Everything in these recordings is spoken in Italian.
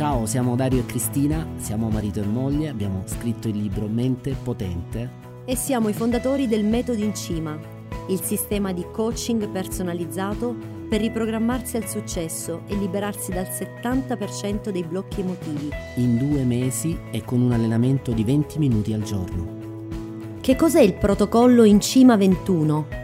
Ciao, siamo Dario e Cristina, siamo marito e moglie, abbiamo scritto il libro Mente Potente e siamo i fondatori del Metodo in Cima, il sistema di coaching personalizzato per riprogrammarsi al successo e liberarsi dal 70% dei blocchi emotivi. In due mesi e con un allenamento di 20 minuti al giorno. Che cos'è il protocollo in Cima 21?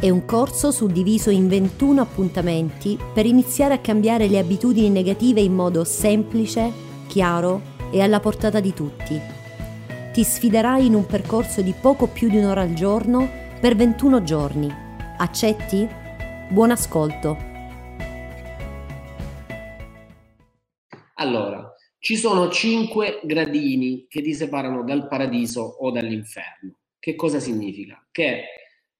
È un corso suddiviso in 21 appuntamenti per iniziare a cambiare le abitudini negative in modo semplice, chiaro e alla portata di tutti. Ti sfiderai in un percorso di poco più di un'ora al giorno per 21 giorni. Accetti? Buon ascolto. Allora, ci sono 5 gradini che ti separano dal paradiso o dall'inferno. Che cosa significa? Che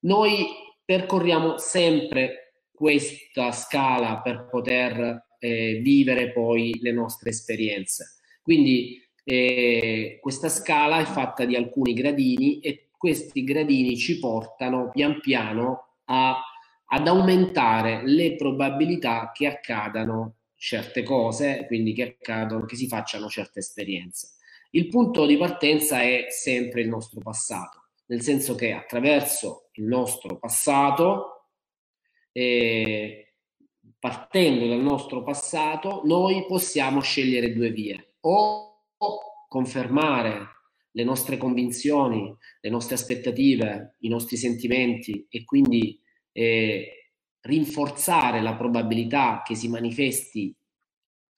noi percorriamo sempre questa scala per poter eh, vivere poi le nostre esperienze. Quindi eh, questa scala è fatta di alcuni gradini e questi gradini ci portano pian piano a, ad aumentare le probabilità che accadano certe cose, quindi che accadano, che si facciano certe esperienze. Il punto di partenza è sempre il nostro passato nel senso che attraverso il nostro passato, eh, partendo dal nostro passato, noi possiamo scegliere due vie, o confermare le nostre convinzioni, le nostre aspettative, i nostri sentimenti e quindi eh, rinforzare la probabilità che si manifesti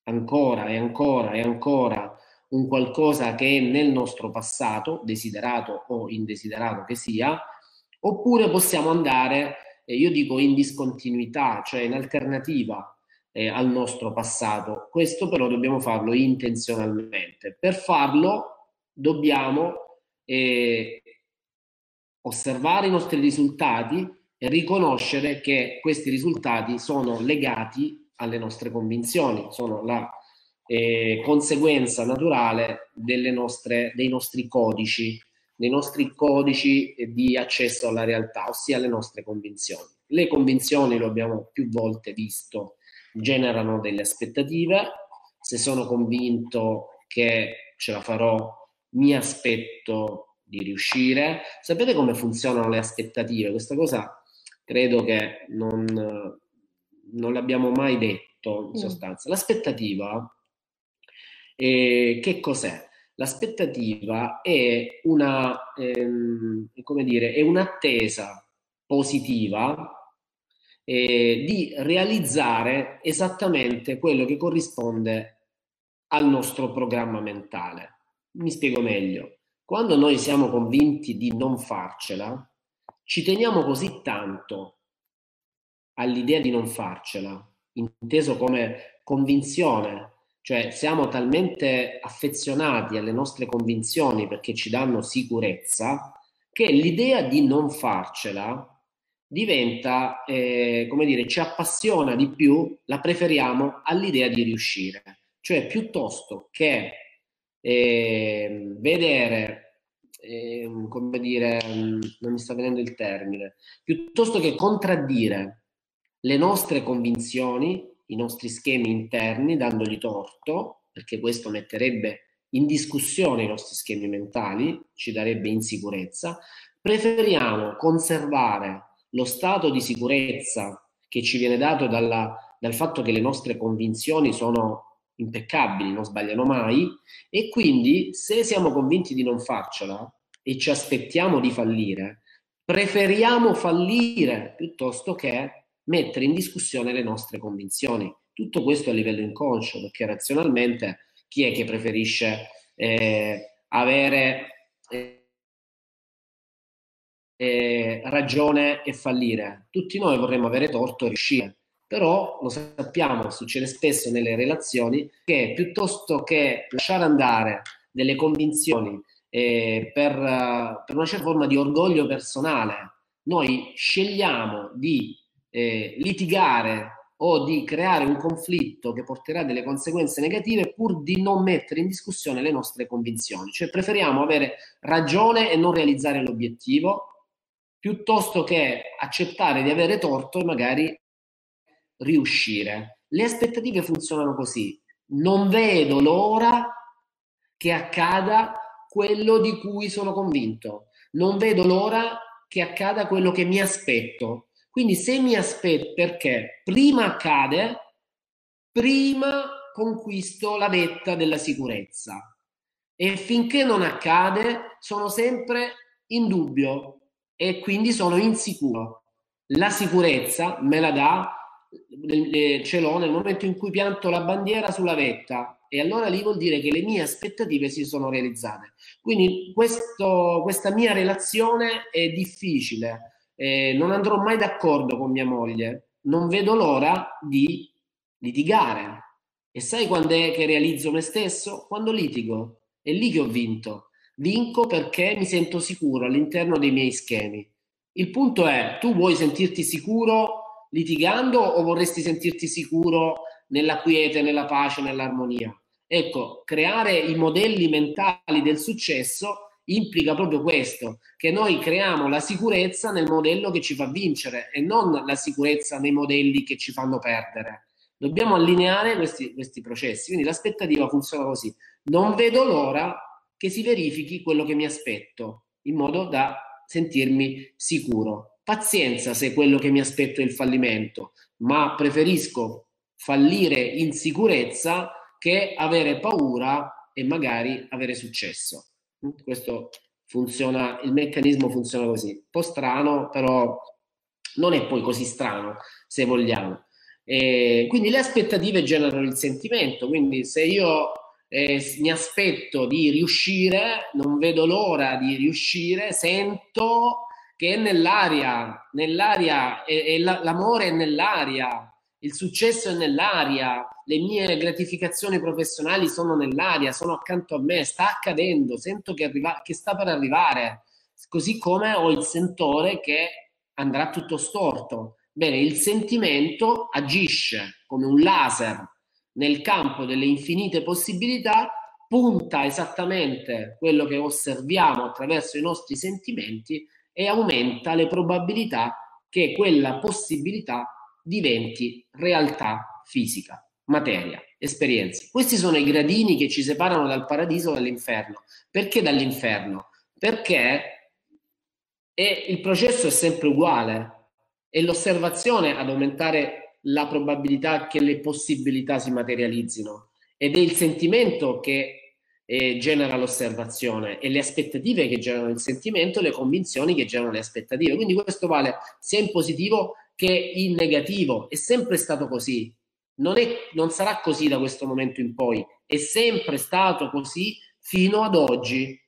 ancora e ancora e ancora un qualcosa che è nel nostro passato, desiderato o indesiderato che sia, oppure possiamo andare, eh, io dico in discontinuità, cioè in alternativa eh, al nostro passato. Questo però dobbiamo farlo intenzionalmente. Per farlo dobbiamo eh, osservare i nostri risultati e riconoscere che questi risultati sono legati alle nostre convinzioni, sono la eh, conseguenza naturale nostre, dei nostri codici, dei nostri codici di accesso alla realtà, ossia le nostre convinzioni. Le convinzioni, lo abbiamo più volte visto, generano delle aspettative. Se sono convinto che ce la farò, mi aspetto di riuscire. Sapete come funzionano le aspettative? Questa cosa credo che non, non l'abbiamo mai detto in mm. sostanza. L'aspettativa e che cos'è? L'aspettativa è, una, ehm, dire, è un'attesa positiva eh, di realizzare esattamente quello che corrisponde al nostro programma mentale. Mi spiego meglio. Quando noi siamo convinti di non farcela, ci teniamo così tanto all'idea di non farcela, inteso come convinzione cioè siamo talmente affezionati alle nostre convinzioni perché ci danno sicurezza che l'idea di non farcela diventa, eh, come dire, ci appassiona di più, la preferiamo all'idea di riuscire. Cioè piuttosto che eh, vedere, eh, come dire, non mi sta venendo il termine, piuttosto che contraddire le nostre convinzioni, i nostri schemi interni dandogli torto, perché questo metterebbe in discussione i nostri schemi mentali, ci darebbe insicurezza, preferiamo conservare lo stato di sicurezza che ci viene dato dalla, dal fatto che le nostre convinzioni sono impeccabili, non sbagliano mai, e quindi se siamo convinti di non farcela e ci aspettiamo di fallire, preferiamo fallire piuttosto che mettere in discussione le nostre convinzioni. Tutto questo a livello inconscio, perché razionalmente chi è che preferisce eh, avere eh, eh, ragione e fallire? Tutti noi vorremmo avere torto e riuscire. Però lo sappiamo, succede spesso nelle relazioni, che piuttosto che lasciare andare delle convinzioni eh, per, per una certa forma di orgoglio personale, noi scegliamo di eh, litigare o di creare un conflitto che porterà delle conseguenze negative pur di non mettere in discussione le nostre convinzioni. Cioè preferiamo avere ragione e non realizzare l'obiettivo piuttosto che accettare di avere torto e magari riuscire. Le aspettative funzionano così. non vedo l'ora che accada quello di cui sono convinto, non vedo l'ora che accada quello che mi aspetto. Quindi se mi aspetto, perché prima accade, prima conquisto la vetta della sicurezza e finché non accade sono sempre in dubbio e quindi sono insicuro. La sicurezza me la dà, ce l'ho nel momento in cui pianto la bandiera sulla vetta e allora lì vuol dire che le mie aspettative si sono realizzate. Quindi questo, questa mia relazione è difficile, eh, non andrò mai d'accordo con mia moglie, non vedo l'ora di litigare. E sai quando è che realizzo me stesso? Quando litigo. È lì che ho vinto. Vinco perché mi sento sicuro all'interno dei miei schemi. Il punto è, tu vuoi sentirti sicuro litigando o vorresti sentirti sicuro nella quiete, nella pace, nell'armonia? Ecco, creare i modelli mentali del successo implica proprio questo, che noi creiamo la sicurezza nel modello che ci fa vincere e non la sicurezza nei modelli che ci fanno perdere. Dobbiamo allineare questi, questi processi, quindi l'aspettativa funziona così. Non vedo l'ora che si verifichi quello che mi aspetto, in modo da sentirmi sicuro. Pazienza se quello che mi aspetto è il fallimento, ma preferisco fallire in sicurezza che avere paura e magari avere successo. Questo funziona, il meccanismo funziona così. Un po' strano, però non è poi così strano se vogliamo. E quindi le aspettative generano il sentimento, quindi se io eh, mi aspetto di riuscire, non vedo l'ora di riuscire, sento che è nell'aria, nell'aria, e, e l'amore è nell'aria, il successo è nell'aria, le mie gratificazioni professionali sono nell'aria, sono accanto a me, sta accadendo, sento che, arriva, che sta per arrivare, così come ho il sentore che andrà tutto storto. Bene, il sentimento agisce come un laser nel campo delle infinite possibilità, punta esattamente quello che osserviamo attraverso i nostri sentimenti e aumenta le probabilità che quella possibilità diventi realtà fisica, materia, esperienze. Questi sono i gradini che ci separano dal paradiso dall'inferno. Perché dall'inferno? Perché è, il processo è sempre uguale è l'osservazione ad aumentare la probabilità che le possibilità si materializzino ed è il sentimento che eh, genera l'osservazione e le aspettative che generano il sentimento le convinzioni che generano le aspettative. Quindi questo vale sia in positivo che in negativo, è sempre stato così, non, è, non sarà così da questo momento in poi, è sempre stato così fino ad oggi.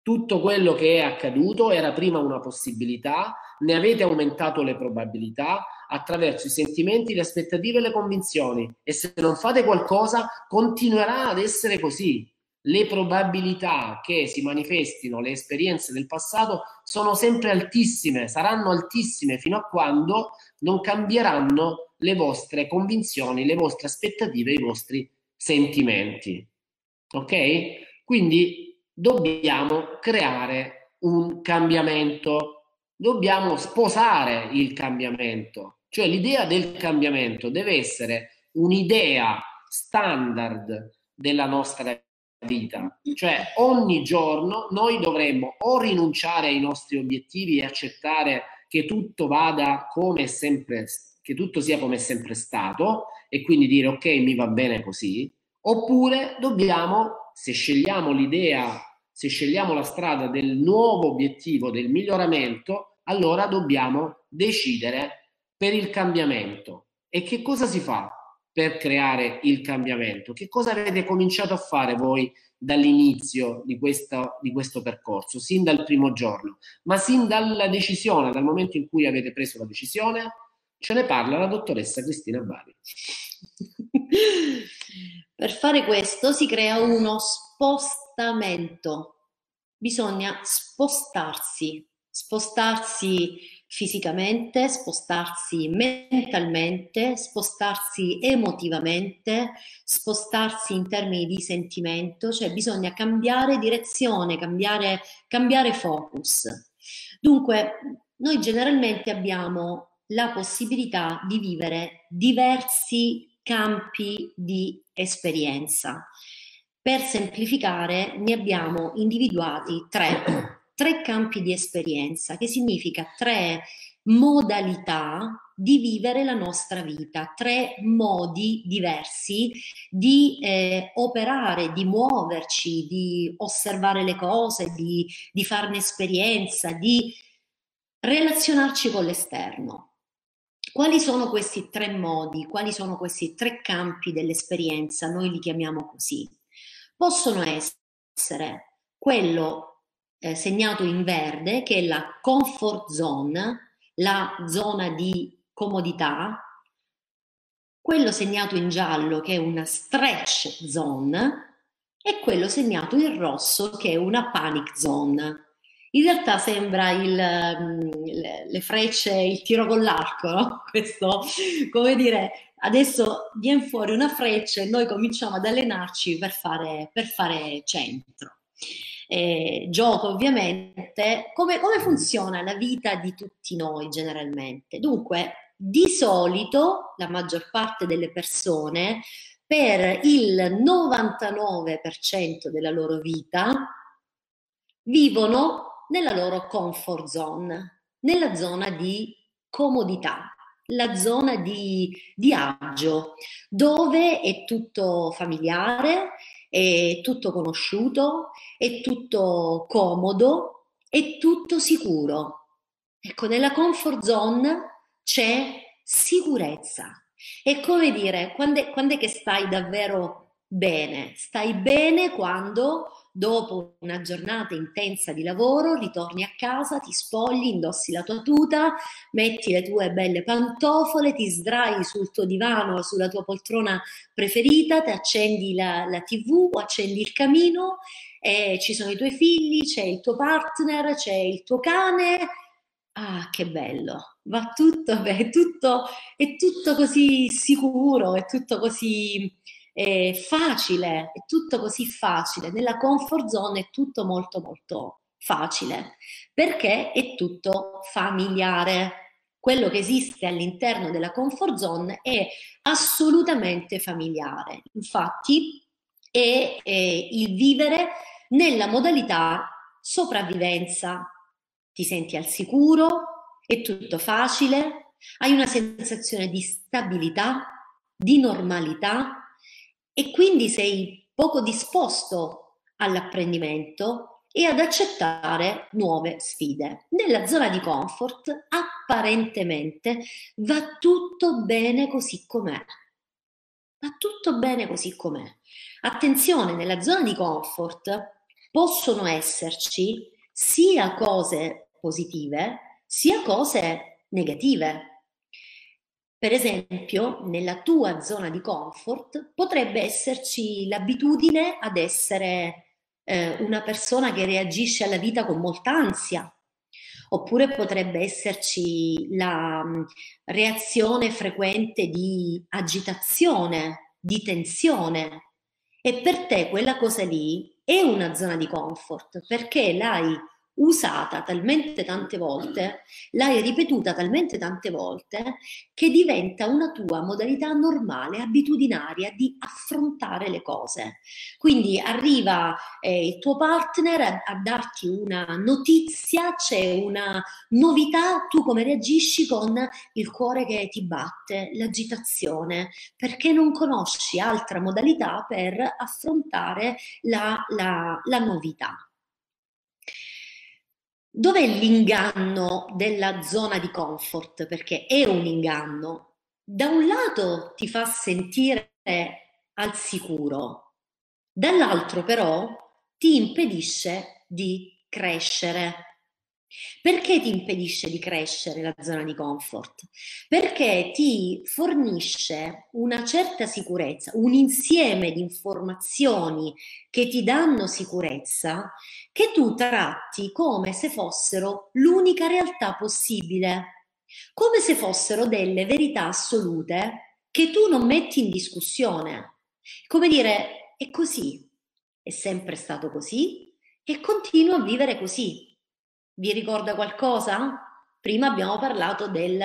Tutto quello che è accaduto era prima una possibilità, ne avete aumentato le probabilità attraverso i sentimenti, le aspettative e le convinzioni. E se non fate qualcosa continuerà ad essere così. Le probabilità che si manifestino le esperienze del passato sono sempre altissime, saranno altissime fino a quando non cambieranno le vostre convinzioni, le vostre aspettative, i vostri sentimenti. Ok? Quindi dobbiamo creare un cambiamento, dobbiamo sposare il cambiamento, cioè l'idea del cambiamento deve essere un'idea standard della nostra vita. Cioè ogni giorno noi dovremmo o rinunciare ai nostri obiettivi e accettare che tutto vada come sempre, che tutto sia come sempre stato e quindi dire ok mi va bene così, oppure dobbiamo, se scegliamo l'idea, se scegliamo la strada del nuovo obiettivo, del miglioramento, allora dobbiamo decidere per il cambiamento. E che cosa si fa? Per creare il cambiamento. Che cosa avete cominciato a fare voi dall'inizio di, questa, di questo percorso, sin dal primo giorno, ma sin dalla decisione, dal momento in cui avete preso la decisione? Ce ne parla la dottoressa Cristina Bari. per fare questo si crea uno spostamento. Bisogna spostarsi, spostarsi fisicamente, spostarsi mentalmente, spostarsi emotivamente, spostarsi in termini di sentimento, cioè bisogna cambiare direzione, cambiare, cambiare focus. Dunque, noi generalmente abbiamo la possibilità di vivere diversi campi di esperienza. Per semplificare ne abbiamo individuati tre, tre campi di esperienza, che significa tre modalità di vivere la nostra vita, tre modi diversi di eh, operare, di muoverci, di osservare le cose, di, di farne esperienza, di relazionarci con l'esterno. Quali sono questi tre modi? Quali sono questi tre campi dell'esperienza? Noi li chiamiamo così. Possono essere quello eh, segnato in verde, che è la comfort zone, la zona di comodità, quello segnato in giallo che è una stretch zone e quello segnato in rosso che è una panic zone. In realtà sembra il, mm, le frecce, il tiro con l'arco, no? Questo, come dire, adesso viene fuori una freccia e noi cominciamo ad allenarci per fare, per fare centro. Eh, gioco ovviamente, come, come funziona la vita di tutti noi generalmente? Dunque, di solito la maggior parte delle persone per il 99% della loro vita vivono nella loro comfort zone, nella zona di comodità, la zona di, di agio, dove è tutto familiare, è tutto conosciuto, è tutto comodo, è tutto sicuro. Ecco, nella comfort zone c'è sicurezza. È come dire, quando è, quando è che stai davvero bene? Stai bene quando dopo una giornata intensa di lavoro ritorni a casa, ti spogli, indossi la tua tuta, metti le tue belle pantofole, ti sdrai sul tuo divano o sulla tua poltrona preferita, ti accendi la, la tv o accendi il camino, e ci sono i tuoi figli, c'è il tuo partner, c'è il tuo cane Ah, che bello! Va tutto bene, è tutto, è tutto così sicuro, è tutto così eh, facile, è tutto così facile. Nella comfort zone è tutto molto molto facile perché è tutto familiare. Quello che esiste all'interno della comfort zone è assolutamente familiare. Infatti è, è il vivere nella modalità sopravvivenza, ti senti al sicuro, è tutto facile, hai una sensazione di stabilità, di normalità e quindi sei poco disposto all'apprendimento e ad accettare nuove sfide. Nella zona di comfort apparentemente va tutto bene così com'è. Va tutto bene così com'è. Attenzione, nella zona di comfort possono esserci sia cose positive sia cose negative. Per esempio, nella tua zona di comfort potrebbe esserci l'abitudine ad essere eh, una persona che reagisce alla vita con molta ansia, oppure potrebbe esserci la mh, mm, reazione frequente di agitazione, di tensione. E per te quella cosa lì è una zona di comfort perché l'hai usata talmente tante volte, l'hai ripetuta talmente tante volte che diventa una tua modalità normale, abitudinaria di affrontare le cose. Quindi arriva eh, il tuo partner a, a darti una notizia, c'è una novità, tu come reagisci con il cuore che ti batte, l'agitazione, perché non conosci altra modalità per affrontare la, la, la novità. Dov'è l'inganno della zona di comfort? Perché è un inganno. Da un lato ti fa sentire al sicuro, dall'altro però ti impedisce di crescere. Perché ti impedisce di crescere la zona di comfort? Perché ti fornisce una certa sicurezza, un insieme di informazioni che ti danno sicurezza che tu tratti come se fossero l'unica realtà possibile, come se fossero delle verità assolute che tu non metti in discussione. Come dire, è così, è sempre stato così e continuo a vivere così vi ricorda qualcosa? Prima abbiamo parlato del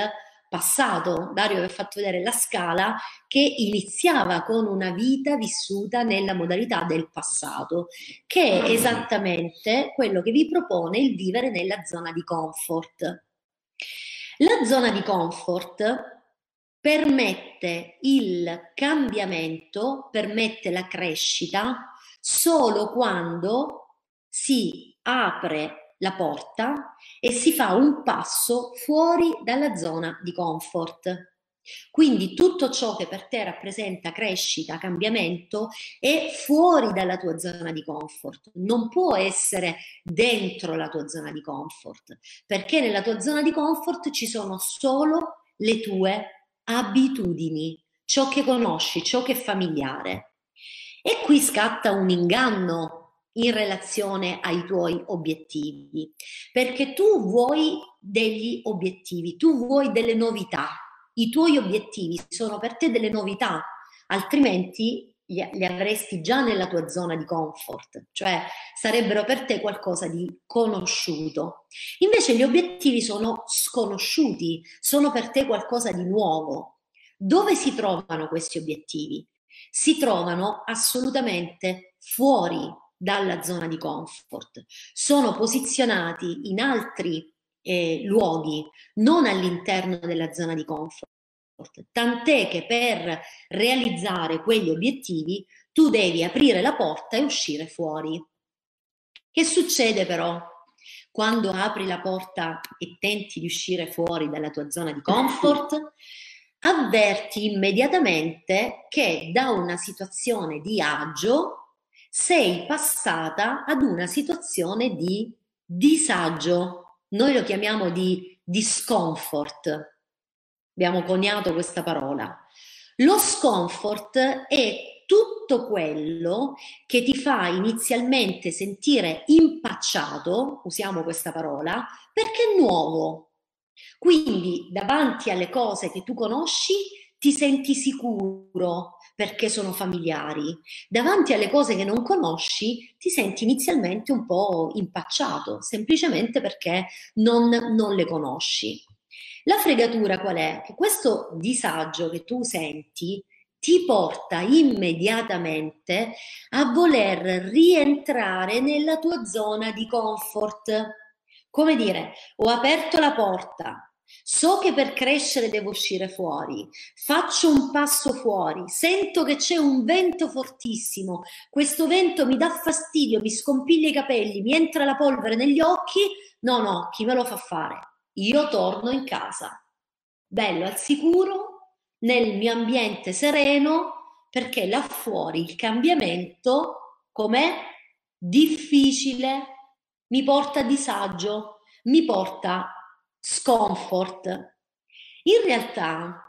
passato. Dario vi ha fatto vedere la scala che iniziava con una vita vissuta nella modalità del passato, che è esattamente quello che vi propone il vivere nella zona di comfort. La zona di comfort permette il cambiamento, permette la crescita solo quando si apre la porta e si fa un passo fuori dalla zona di comfort. Quindi tutto ciò che per te rappresenta crescita, cambiamento, è fuori dalla tua zona di comfort, non può essere dentro la tua zona di comfort, perché nella tua zona di comfort ci sono solo le tue abitudini, ciò che conosci, ciò che è familiare. E qui scatta un inganno in relazione ai tuoi obiettivi, perché tu vuoi degli obiettivi, tu vuoi delle novità, i tuoi obiettivi sono per te delle novità, altrimenti li, avresti già nella tua zona di comfort, cioè sarebbero per te qualcosa di conosciuto. Invece gli obiettivi sono sconosciuti, sono per te qualcosa di nuovo. Dove si trovano questi obiettivi? Si trovano assolutamente fuori dalla zona di comfort, sono posizionati in altri eh, luoghi, non all'interno della zona di comfort. Tant'è che per realizzare quegli obiettivi tu devi aprire la porta e uscire fuori. Che succede però quando apri la porta e tenti di uscire fuori dalla tua zona di comfort? Avverti immediatamente che da una situazione di agio sei passata ad una situazione di disagio. Noi lo chiamiamo di discomfort abbiamo coniato questa parola. Lo scomfort è tutto quello che ti fa inizialmente sentire impacciato, usiamo questa parola, perché è nuovo. Quindi davanti alle cose che tu conosci ti senti sicuro perché sono familiari. Davanti alle cose che non conosci ti senti inizialmente un po' impacciato, semplicemente perché non, non le conosci. La fregatura qual è? Che questo disagio che tu senti ti porta immediatamente a voler rientrare nella tua zona di comfort. Come dire, ho aperto la porta, so che per crescere devo uscire fuori, faccio un passo fuori, sento che c'è un vento fortissimo, questo vento mi dà fastidio, mi scompiglia i capelli, mi entra la polvere negli occhi, no, no, chi me lo fa fare? io torno in casa, bello al sicuro, nel mio ambiente sereno, perché là fuori il cambiamento, com'è? Difficile, mi porta disagio, mi porta scomfort. In realtà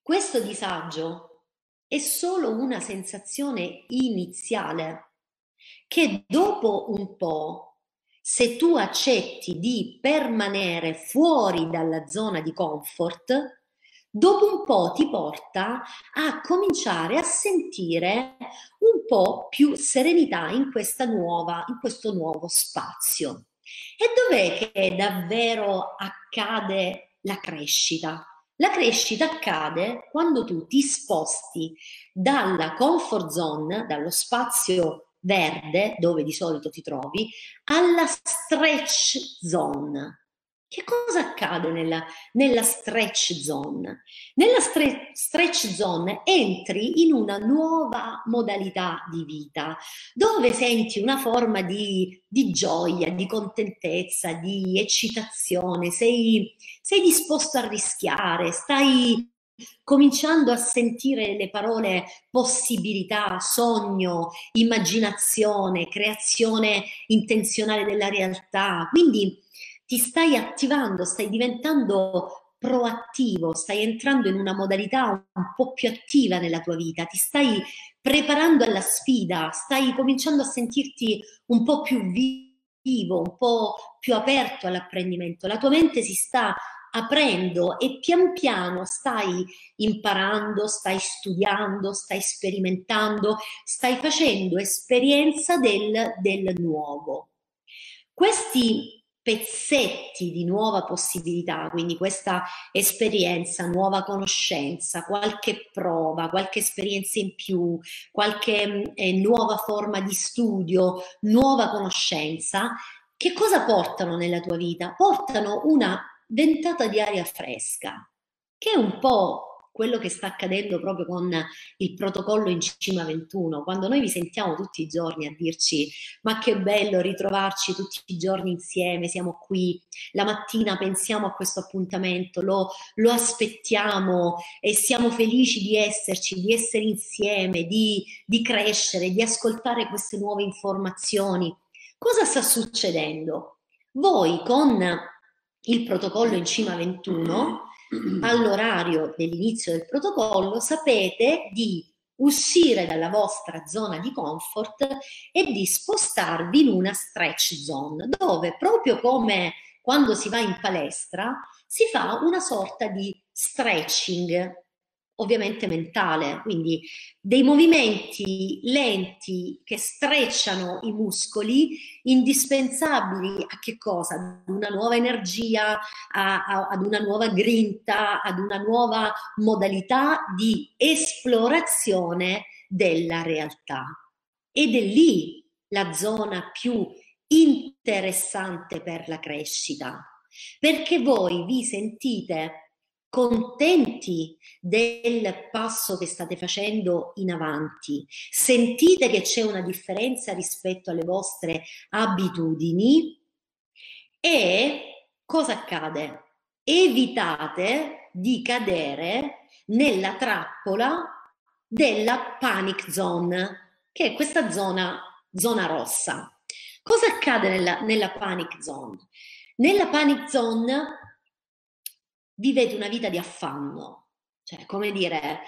questo disagio è solo una sensazione iniziale che dopo un po' se tu accetti di permanere fuori dalla zona di comfort, dopo un po' ti porta a cominciare a sentire un po' più serenità in, nuova, in questo nuovo spazio. E dov'è che davvero accade la crescita? La crescita accade quando tu ti sposti dalla comfort zone, dallo spazio verde, dove di solito ti trovi, alla stretch zone. Che cosa accade nella, nella stretch zone? Nella stre- stretch zone entri in una nuova modalità di vita, dove senti una forma di, di gioia, di contentezza, di eccitazione, sei, sei disposto a rischiare, stai cominciando a sentire le parole possibilità, sogno, immaginazione, creazione intenzionale della realtà. Quindi ti stai attivando, stai diventando proattivo, stai entrando in una modalità un po' più attiva nella tua vita, ti stai preparando alla sfida, stai cominciando a sentirti un po' più vivo, un po' più aperto all'apprendimento. La tua mente si sta aprendo e pian piano stai imparando, stai studiando, stai sperimentando, stai facendo esperienza del, del nuovo. Questi pezzetti di nuova possibilità, quindi questa esperienza, nuova conoscenza, qualche prova, qualche esperienza in più, qualche eh, nuova forma di studio, nuova conoscenza, che cosa portano nella tua vita? Portano una ventata di aria fresca, che è un po' quello che sta accadendo proprio con il protocollo in cima 21, quando noi vi sentiamo tutti i giorni a dirci ma che bello ritrovarci tutti i giorni insieme, siamo qui, la mattina pensiamo a questo appuntamento, lo, lo aspettiamo e siamo felici di esserci, di essere insieme, di, di crescere, di ascoltare queste nuove informazioni. Cosa sta succedendo? Voi con il protocollo in cima 21 all'orario dell'inizio del protocollo sapete di uscire dalla vostra zona di comfort e di spostarvi in una stretch zone dove proprio come quando si va in palestra si fa una sorta di stretching ovviamente mentale, quindi dei movimenti lenti che strecciano i muscoli, indispensabili a che cosa? Ad una nuova energia, a, a, ad una nuova grinta, ad una nuova modalità di esplorazione della realtà. Ed è lì la zona più interessante per la crescita, perché voi vi sentite contenti del passo che state facendo in avanti, sentite che c'è una differenza rispetto alle vostre abitudini e cosa accade? Evitate di cadere nella trappola della panic zone, che è questa zona, zona rossa. Cosa accade nella, nella panic zone? Nella panic zone vivete una vita di affanno, cioè come dire,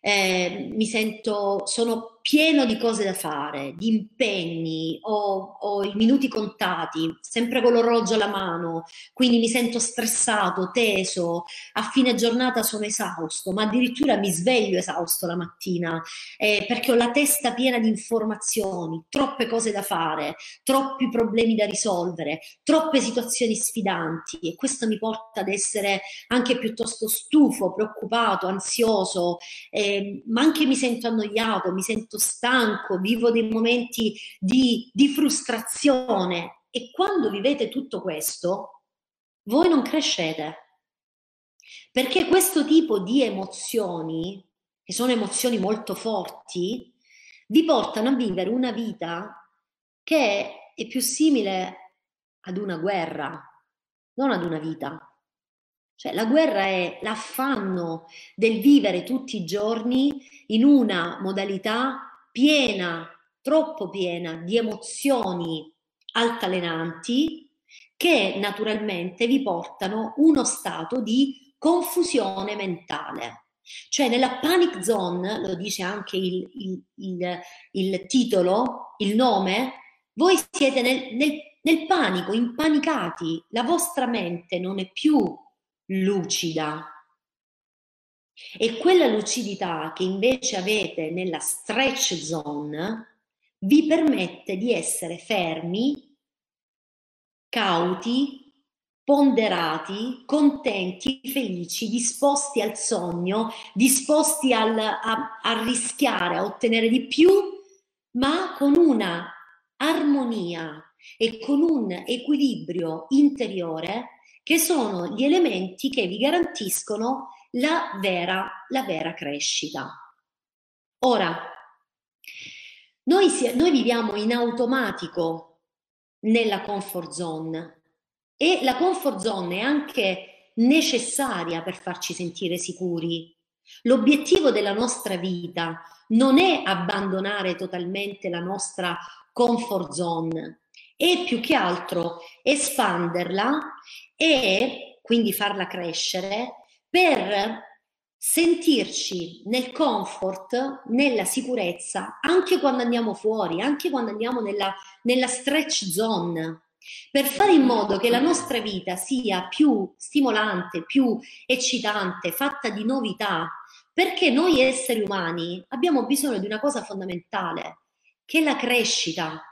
eh, mi sento, sono pieno di cose da fare, di impegni, ho, ho, i minuti contati, sempre con l'orologio alla mano, quindi mi sento stressato, teso, a fine giornata sono esausto, ma addirittura mi sveglio esausto la mattina eh, perché ho la testa piena di informazioni, troppe cose da fare, troppi problemi da risolvere, troppe situazioni sfidanti e questo mi porta ad essere anche piuttosto stufo, preoccupato, ansioso, eh, ma anche mi sento annoiato, mi sento stanco, vivo dei momenti di, di frustrazione e quando vivete tutto questo, voi non crescete. Perché questo tipo di emozioni, che sono emozioni molto forti, vi portano a vivere una vita che è più simile ad una guerra, non ad una vita. Cioè la guerra è l'affanno del vivere tutti i giorni in una modalità piena, troppo piena di emozioni altalenanti che naturalmente vi portano uno stato di confusione mentale. Cioè nella panic zone, lo dice anche il, il, il, il titolo, il nome, voi siete nel, nel, nel panico, impanicati, la vostra mente non è più lucida, e quella lucidità che invece avete nella stretch zone vi permette di essere fermi, cauti, ponderati, contenti, felici, disposti al sogno, disposti al, a, a rischiare, a ottenere di più, ma con una armonia e con un equilibrio interiore che sono gli elementi che vi garantiscono la vera, la vera crescita. Ora, noi, noi viviamo in automatico nella comfort zone e la comfort zone è anche necessaria per farci sentire sicuri. L'obiettivo della nostra vita non è abbandonare totalmente la nostra comfort zone, è più che altro espanderla e quindi farla crescere per sentirci nel comfort, nella sicurezza, anche quando andiamo fuori, anche quando andiamo nella, nella stretch zone, per fare in modo che la nostra vita sia più stimolante, più eccitante, fatta di novità, perché noi esseri umani abbiamo bisogno di una cosa fondamentale, che è la crescita.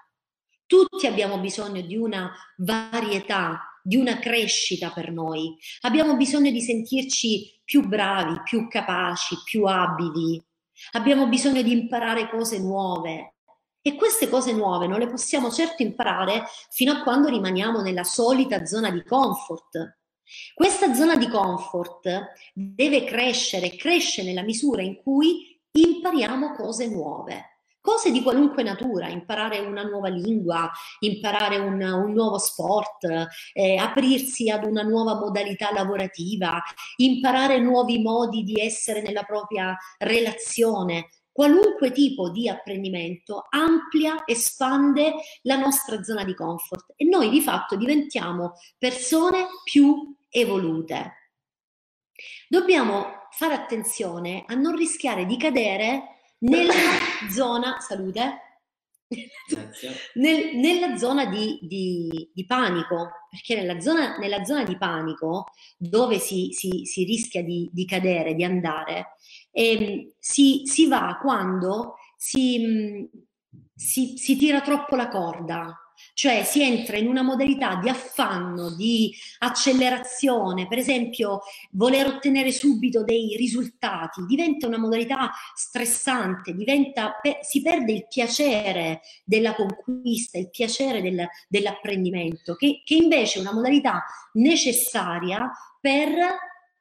Tutti abbiamo bisogno di una varietà, di una crescita per noi, abbiamo bisogno di sentirci più bravi, più capaci, più abili, abbiamo bisogno di imparare cose nuove. E queste cose nuove non le possiamo certo imparare fino a quando rimaniamo nella solita zona di comfort. Questa zona di comfort deve crescere, cresce nella misura in cui impariamo cose nuove cose di qualunque natura, imparare una nuova lingua, imparare un, un nuovo sport, eh, aprirsi ad una nuova modalità lavorativa, imparare nuovi modi di essere nella propria relazione. Qualunque tipo di apprendimento amplia, espande la nostra zona di comfort e noi di fatto diventiamo persone più evolute. Dobbiamo fare attenzione a non rischiare di cadere nella zona, salute, nel, nella zona di, di, di, panico, perché nella zona, nella zona di panico dove si, si, si rischia di, di, cadere, di andare, ehm, si, si, va quando si, si tira troppo la corda, cioè si entra in una modalità di affanno, di accelerazione, per esempio voler ottenere subito dei risultati, diventa una modalità stressante, diventa, si perde il piacere della conquista, il piacere del, dell'apprendimento, che, che invece è una modalità necessaria per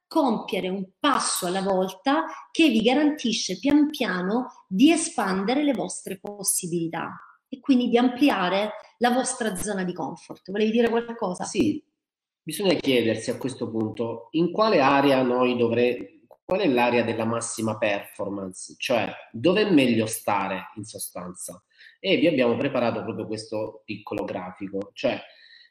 compiere un passo alla volta che vi garantisce pian piano di espandere le vostre possibilità e quindi di ampliare la vostra zona di comfort. Volevi dire qualcosa? Sì, bisogna chiedersi a questo punto in quale area noi dovremmo, qual è l'area della massima performance, cioè dove è meglio stare in sostanza. E vi abbiamo preparato proprio questo piccolo grafico, cioè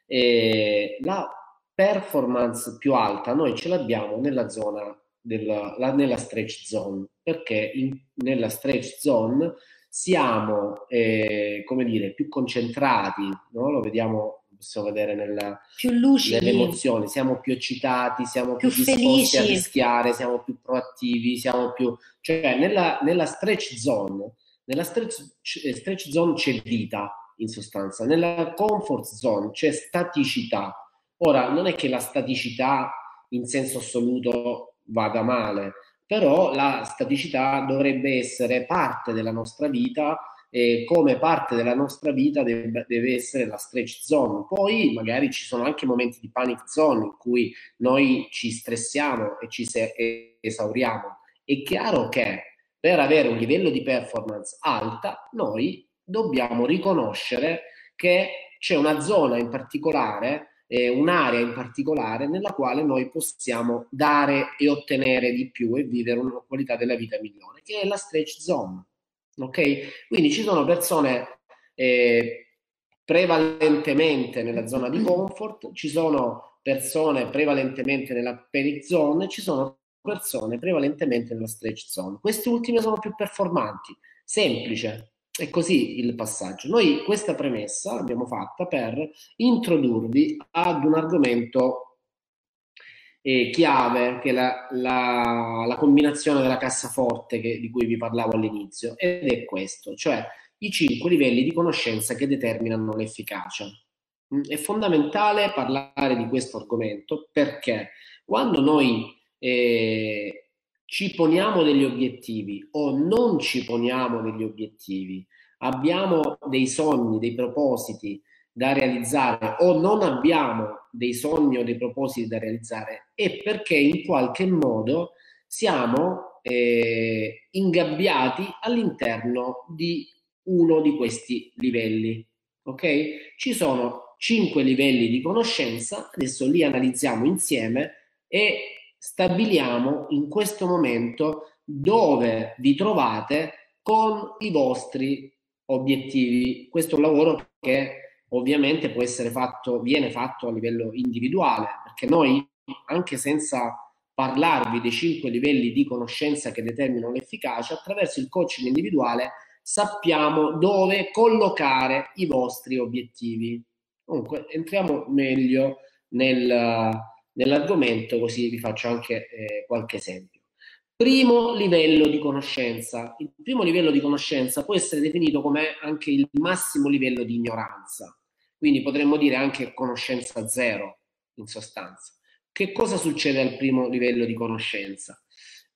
eh, la performance più alta noi ce l'abbiamo nella zona della, la, nella stretch zone, perché in, nella stretch zone siamo, eh, come dire, più concentrati, no? lo vediamo, possiamo vedere nella, più lucidi. nelle emozioni, siamo più eccitati, siamo più, più disposti felici. a rischiare, siamo più proattivi, siamo più... cioè nella, nella stretch zone, nella stretch, stretch zone c'è vita in sostanza, nella comfort zone c'è staticità. Ora, non è che la staticità in senso assoluto vada male, però la staticità dovrebbe essere parte della nostra vita e come parte della nostra vita deve, deve, essere la stretch zone. Poi magari ci sono anche momenti di panic zone in cui noi ci stressiamo e ci se- esauriamo. È chiaro che per avere un livello di performance alta noi dobbiamo riconoscere che c'è una zona in particolare eh, un'area in particolare nella quale noi possiamo dare e ottenere di più e vivere una qualità della vita migliore, che è la stretch zone. Ok? Quindi ci sono persone eh, prevalentemente nella zona di comfort, ci sono persone prevalentemente nella panic zone, ci sono persone prevalentemente nella stretch zone. Queste ultime sono più performanti. Semplice, è così il passaggio. Noi questa premessa l'abbiamo fatta per introdurvi ad un argomento eh, chiave, che è la, la, la, combinazione della cassaforte che, di cui vi parlavo all'inizio, ed è questo, cioè i cinque livelli di conoscenza che determinano l'efficacia. Mm, è fondamentale parlare di questo argomento perché quando noi eh, ci poniamo degli obiettivi o non ci poniamo degli obiettivi, abbiamo dei sogni, dei propositi da realizzare o non abbiamo dei sogni o dei propositi da realizzare, è perché in qualche modo siamo eh, ingabbiati all'interno di uno di questi livelli. Ok? Ci sono cinque livelli di conoscenza, adesso li analizziamo insieme e stabiliamo in questo momento dove vi trovate con i vostri obiettivi. Questo è un lavoro che ovviamente può essere fatto, viene fatto a livello individuale, perché noi, anche senza parlarvi dei cinque livelli di conoscenza che determinano l'efficacia, attraverso il coaching individuale sappiamo dove collocare i vostri obiettivi. Comunque, entriamo meglio nel, nell'argomento, così vi faccio anche eh, qualche esempio. Primo livello di conoscenza. Il primo livello di conoscenza può essere definito come anche il massimo livello di ignoranza, quindi potremmo dire anche conoscenza zero. in sostanza. Che cosa succede al primo livello di conoscenza?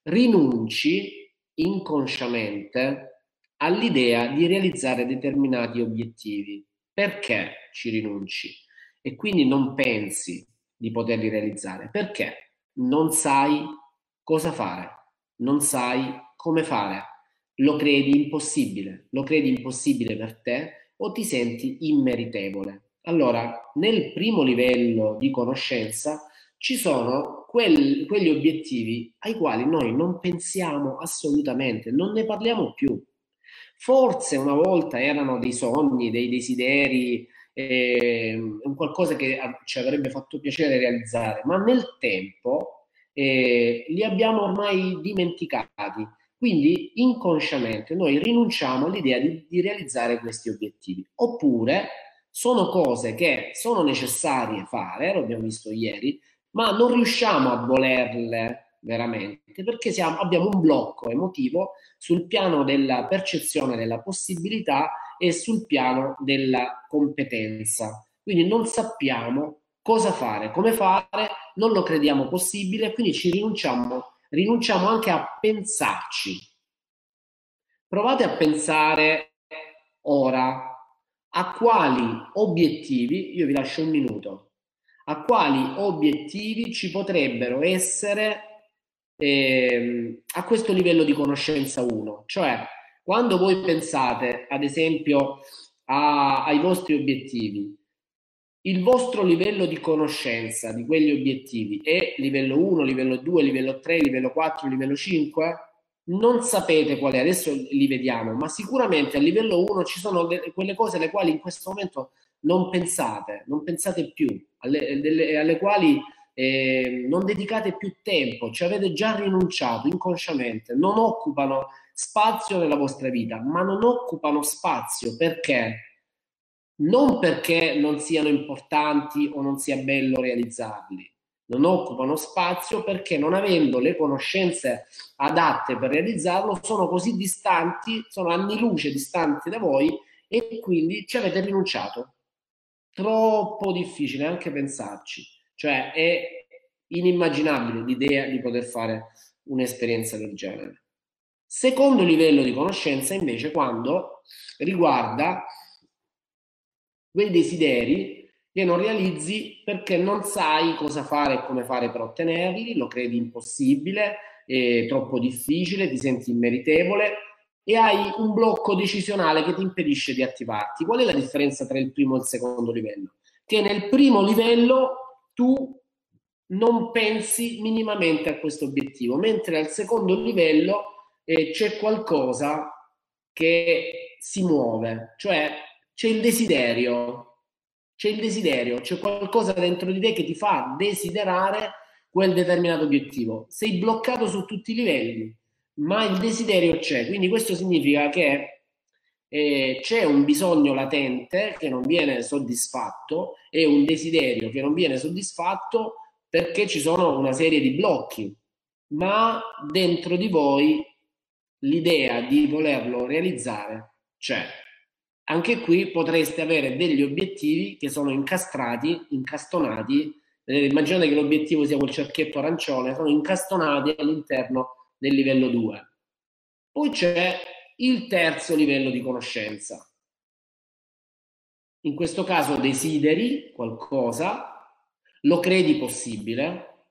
Rinunci inconsciamente all'idea di realizzare determinati obiettivi. Perché ci rinunci? E quindi non pensi di poterli realizzare. Perché? Non sai cosa fare, non sai come fare, lo credi impossibile, lo credi impossibile per te o ti senti immeritevole. Allora, nel primo livello di conoscenza ci sono quel, quegli obiettivi ai quali noi non pensiamo assolutamente, non ne parliamo più. Forse una volta erano dei sogni, dei desideri, eh, un qualcosa che ci avrebbe fatto piacere realizzare, ma nel tempo eh, li abbiamo ormai dimenticati quindi inconsciamente noi rinunciamo all'idea di, di realizzare questi obiettivi. Oppure sono cose che sono necessarie fare, lo abbiamo visto ieri, ma non riusciamo a volerle veramente perché siamo, abbiamo un blocco emotivo sul piano della percezione della possibilità e sul piano della competenza. Quindi non sappiamo cosa fare, come fare, non lo crediamo possibile, quindi ci rinunciamo rinunciamo anche a pensarci. Provate a pensare ora a quali obiettivi, io vi lascio un minuto, a quali obiettivi ci potrebbero essere eh, a questo livello di conoscenza 1. Cioè, quando voi pensate, ad esempio, a, ai vostri obiettivi, il vostro livello di conoscenza di quegli obiettivi è livello 1, livello 2, livello 3, livello 4, livello 5? Non sapete qual è, adesso li vediamo, ma sicuramente a livello 1 ci sono de- quelle cose alle quali in questo momento non pensate, non pensate più, alle, delle, alle quali eh, non dedicate più tempo, ci avete già rinunciato inconsciamente, non occupano spazio nella vostra vita, ma non occupano spazio perché? non perché non siano importanti o non sia bello realizzarli, non occupano spazio perché non avendo le conoscenze adatte per realizzarlo sono così distanti, sono anni luce distanti da voi e quindi ci avete rinunciato. Troppo difficile anche pensarci, cioè è inimmaginabile l'idea di poter fare un'esperienza del genere. Secondo livello di conoscenza invece quando riguarda quei desideri che non realizzi perché non sai cosa fare e come fare per ottenerli, lo credi impossibile, troppo difficile, ti senti immeritevole e hai un blocco decisionale che ti impedisce di attivarti. Qual è la differenza tra il primo e il secondo livello? Che nel primo livello tu non pensi minimamente a questo obiettivo, mentre al secondo livello eh, c'è qualcosa che si muove, cioè c'è il desiderio, c'è il desiderio, c'è qualcosa dentro di te che ti fa desiderare quel determinato obiettivo. Sei bloccato su tutti i livelli, ma il desiderio c'è, quindi questo significa che eh, c'è un bisogno latente che non viene soddisfatto e un desiderio che non viene soddisfatto perché ci sono una serie di blocchi, ma dentro di voi l'idea di volerlo realizzare c'è anche qui potreste avere degli obiettivi che sono incastrati, incastonati. Eh, immaginate che l'obiettivo sia quel cerchietto arancione, sono incastonati all'interno del livello 2. Poi c'è il terzo livello di conoscenza. In questo caso desideri qualcosa, lo credi possibile,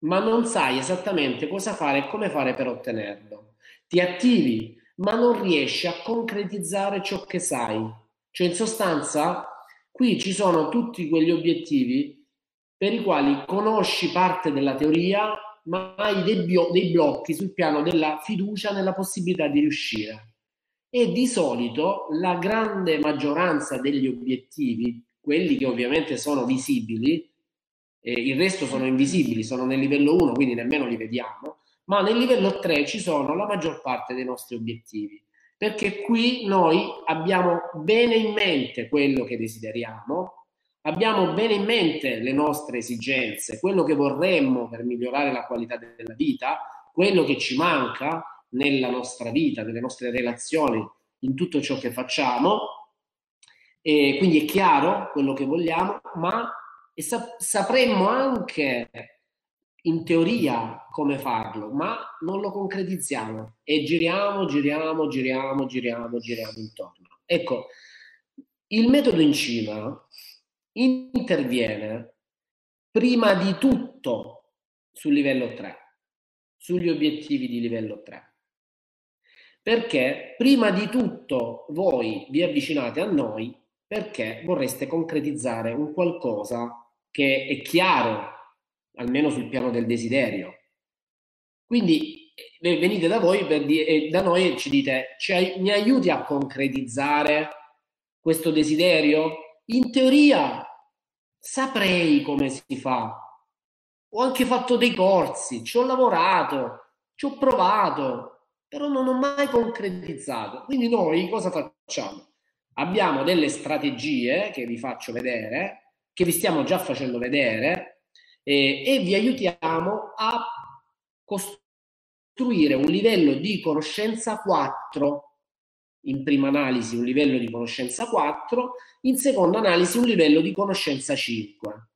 ma non sai esattamente cosa fare e come fare per ottenerlo. Ti attivi ma non riesci a concretizzare ciò che sai. Cioè, in sostanza, qui ci sono tutti quegli obiettivi per i quali conosci parte della teoria, ma hai dei, bio- dei blocchi sul piano della fiducia nella possibilità di riuscire. E di solito la grande maggioranza degli obiettivi, quelli che ovviamente sono visibili, eh, il resto sono invisibili, sono nel livello 1, quindi nemmeno li vediamo, ma nel livello 3 ci sono la maggior parte dei nostri obiettivi, perché qui noi abbiamo bene in mente quello che desideriamo, abbiamo bene in mente le nostre esigenze, quello che vorremmo per migliorare la qualità della vita, quello che ci manca nella nostra vita, nelle nostre relazioni, in tutto ciò che facciamo. E quindi è chiaro quello che vogliamo, ma sap- sapremmo anche in teoria come farlo, ma non lo concretizziamo e giriamo, giriamo, giriamo, giriamo, giriamo intorno. Ecco, il metodo in cima interviene prima di tutto sul livello 3, sugli obiettivi di livello 3. Perché prima di tutto voi vi avvicinate a noi perché vorreste concretizzare un qualcosa che è chiaro, almeno sul piano del desiderio. Quindi eh, venite da, voi per di- e da noi e ci dite, ci, mi aiuti a concretizzare questo desiderio? In teoria saprei come si fa. Ho anche fatto dei corsi, ci ho lavorato, ci ho provato, però non ho mai concretizzato. Quindi noi cosa facciamo? Abbiamo delle strategie che vi faccio vedere, che vi stiamo già facendo vedere, eh, e vi aiutiamo a costruire un livello di conoscenza 4 in prima analisi un livello di conoscenza 4, in seconda analisi un livello di conoscenza 5.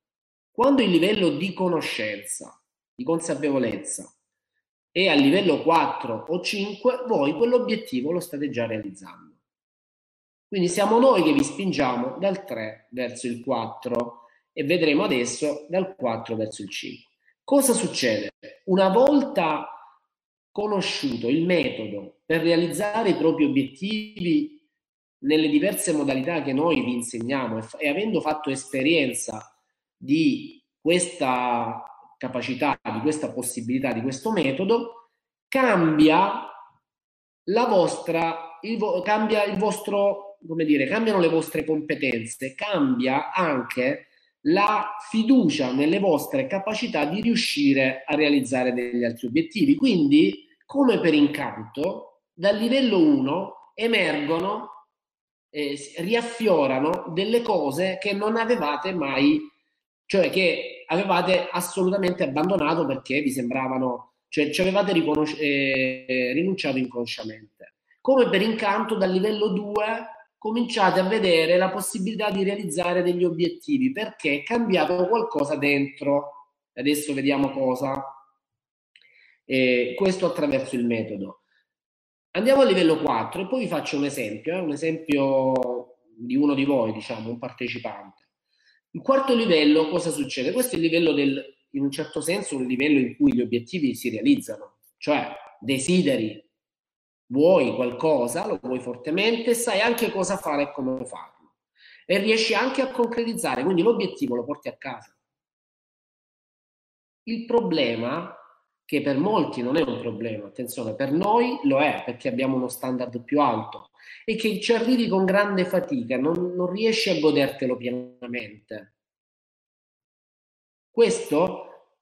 Quando il livello di conoscenza, di consapevolezza è a livello 4 o 5, voi quell'obiettivo lo state già realizzando. Quindi siamo noi che vi spingiamo dal 3 verso il 4 e vedremo adesso dal 4 verso il 5. Cosa succede? Una volta conosciuto il metodo per realizzare i propri obiettivi nelle diverse modalità che noi vi insegniamo e, avendo fatto esperienza di questa capacità, di questa possibilità, di questo metodo, cambia la vostra, il vo- cambia il vostro, come dire, cambiano le vostre competenze, cambia anche la fiducia nelle vostre capacità di riuscire a realizzare degli altri obiettivi. Quindi come per incanto, dal livello 1 emergono, eh, riaffiorano delle cose che non avevate mai, cioè che avevate assolutamente abbandonato perché vi sembravano, cioè ci avevate riconos- eh, rinunciato inconsciamente. Come per incanto, dal livello 2 cominciate a vedere la possibilità di realizzare degli obiettivi perché è cambiato qualcosa dentro. Adesso vediamo cosa. Eh, questo attraverso il metodo. Andiamo al livello 4 e poi vi faccio un esempio, eh, un esempio di uno di voi, diciamo, un partecipante. Il quarto livello cosa succede? Questo è il livello del, in un certo senso, un livello in cui gli obiettivi si realizzano, cioè desideri, vuoi qualcosa, lo vuoi fortemente, sai anche cosa fare e come farlo e riesci anche a concretizzare, quindi l'obiettivo lo porti a casa. Il problema che per molti non è un problema, attenzione, per noi lo è perché abbiamo uno standard più alto e che ci arrivi con grande fatica, non, non riesci a godertelo pienamente. Questo,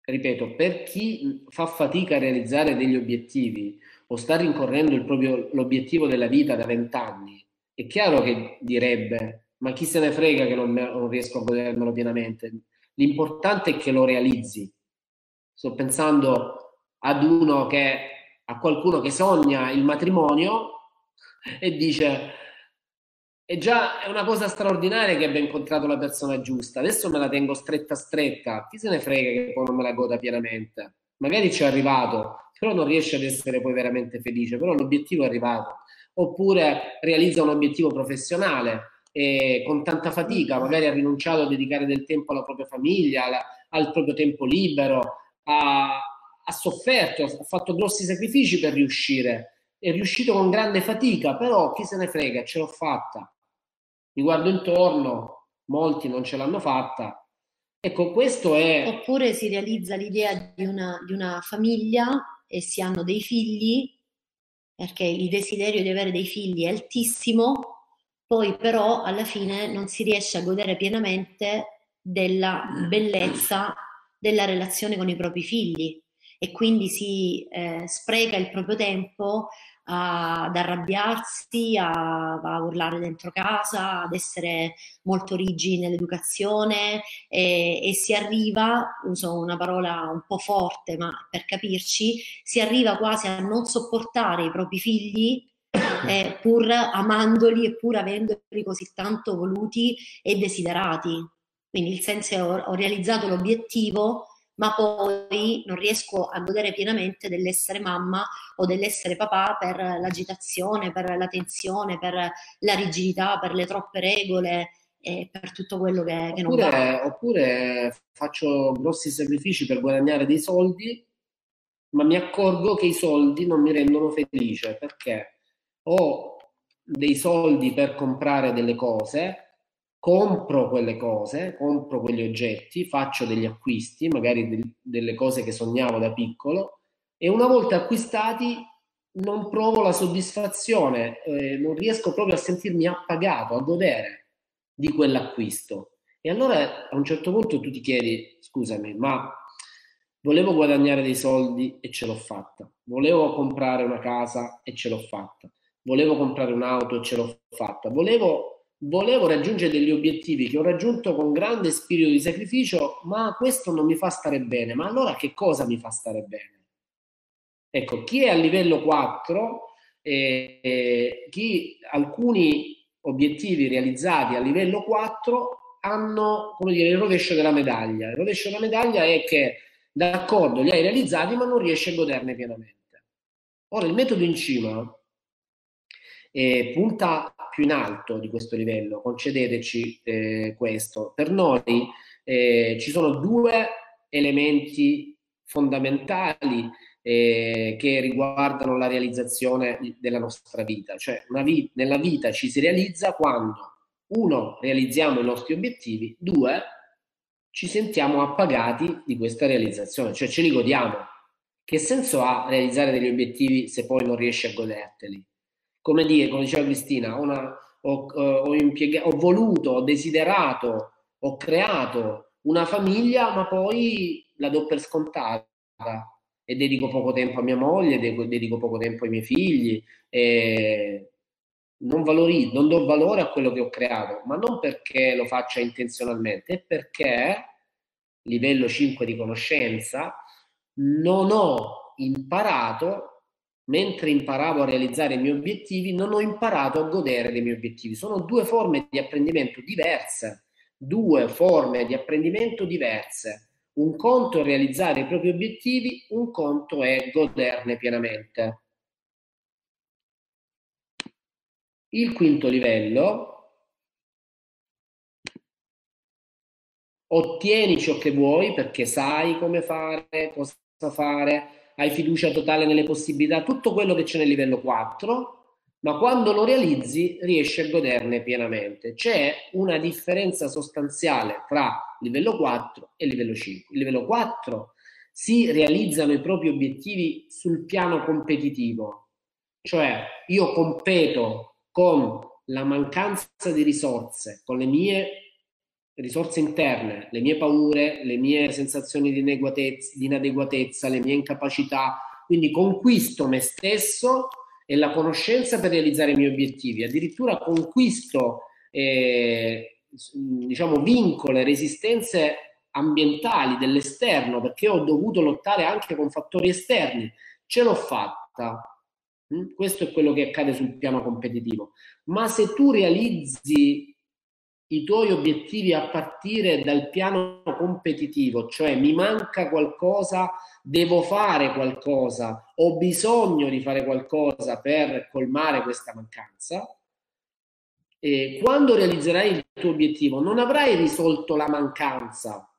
ripeto, per chi fa fatica a realizzare degli obiettivi o sta rincorrendo proprio, l'obiettivo della vita da vent'anni, è chiaro che direbbe, ma chi se ne frega che non, non riesco a godermelo pienamente? L'importante è che lo realizzi. Sto pensando ad uno che a qualcuno che sogna il matrimonio e dice è già è una cosa straordinaria che abbia incontrato la persona giusta. Adesso me la tengo stretta stretta. Chi se ne frega che poi non me la goda pienamente? Magari ci è arrivato però non riesce ad essere poi veramente felice però l'obiettivo è arrivato oppure realizza un obiettivo professionale e con tanta fatica magari ha rinunciato a dedicare del tempo alla propria famiglia alla, al proprio tempo libero ha, ha sofferto, ha fatto grossi sacrifici per riuscire, è riuscito con grande fatica, però chi se ne frega, ce l'ho fatta. Mi guardo intorno, molti non ce l'hanno fatta. Ecco, questo è... Oppure si realizza l'idea di una, di una famiglia e si hanno dei figli, perché il desiderio di avere dei figli è altissimo, poi però alla fine non si riesce a godere pienamente della bellezza della relazione con i propri figli e quindi si eh, spreca il proprio tempo a, ad arrabbiarsi, a, a, urlare dentro casa, ad essere molto rigidi nell'educazione e, e, si arriva, uso una parola un po' forte ma per capirci, si arriva quasi a non sopportare i propri figli eh, pur amandoli e pur avendoli così tanto voluti e desiderati. Quindi il senso è ho, ho realizzato l'obiettivo, ma poi non riesco a godere pienamente dell'essere mamma o dell'essere papà per l'agitazione, per la tensione, per la rigidità, per le troppe regole e per tutto quello che, che oppure, non va. Oppure faccio grossi sacrifici per guadagnare dei soldi, ma mi accorgo che i soldi non mi rendono felice perché ho dei soldi per comprare delle cose, compro quelle cose, compro quegli oggetti, faccio degli acquisti, magari de- delle cose che sognavo da piccolo, e una volta acquistati non provo la soddisfazione, eh, non riesco proprio a sentirmi appagato, a godere di quell'acquisto. E allora a un certo punto tu ti chiedi, scusami, ma volevo guadagnare dei soldi e ce l'ho fatta, volevo comprare una casa e ce l'ho fatta, volevo comprare un'auto e ce l'ho fatta, volevo volevo raggiungere degli obiettivi che ho raggiunto con grande spirito di sacrificio, ma questo non mi fa stare bene. Ma allora che cosa mi fa stare bene? Ecco, chi è a livello 4, eh, eh, chi alcuni obiettivi realizzati a livello 4 hanno, come dire, il rovescio della medaglia. Il rovescio della medaglia è che, d'accordo, li hai realizzati, ma non riesci a goderne pienamente. Ora, il metodo in cima eh, punta più in alto di questo livello, concedeteci eh, questo. Per noi eh, ci sono due elementi fondamentali eh, che riguardano la realizzazione della nostra vita, cioè vi- nella vita ci si realizza quando uno realizziamo i nostri obiettivi, due ci sentiamo appagati di questa realizzazione, cioè ce li godiamo. Che senso ha realizzare degli obiettivi se poi non riesci a goderteli? Come dire, come diceva Cristina, una, ho, ho, impiega- ho voluto, ho desiderato, ho creato una famiglia, ma poi la do per scontata. E dedico poco tempo a mia moglie, dedico poco tempo ai miei figli, non, valorizzo, non do valore a quello che ho creato, ma non perché lo faccia intenzionalmente, è perché, livello 5 di conoscenza, non ho imparato mentre imparavo a realizzare i miei obiettivi, non ho imparato a godere dei miei obiettivi. Sono due forme di apprendimento diverse, due forme di apprendimento diverse. Un conto è realizzare i propri obiettivi, un conto è goderne pienamente. Il quinto livello, ottieni ciò che vuoi perché sai come fare, cosa fare, hai fiducia totale nelle possibilità, tutto quello che c'è nel livello 4, ma quando lo realizzi riesci a goderne pienamente. C'è una differenza sostanziale tra livello 4 e livello 5. Il livello 4 si realizzano i propri obiettivi sul piano competitivo, cioè io competo con la mancanza di risorse, con le mie risorse interne, le mie paure, le mie sensazioni di, di inadeguatezza, le mie incapacità, quindi conquisto me stesso e la conoscenza per realizzare i miei obiettivi, addirittura conquisto eh, diciamo vincole, resistenze ambientali dell'esterno perché ho dovuto lottare anche con fattori esterni, ce l'ho fatta. Mm? Questo è quello che accade sul piano competitivo. Ma se tu realizzi i tuoi obiettivi a partire dal piano competitivo, cioè mi manca qualcosa, devo fare qualcosa, ho bisogno di fare qualcosa per colmare questa mancanza. E quando realizzerai il tuo obiettivo, non avrai risolto la mancanza,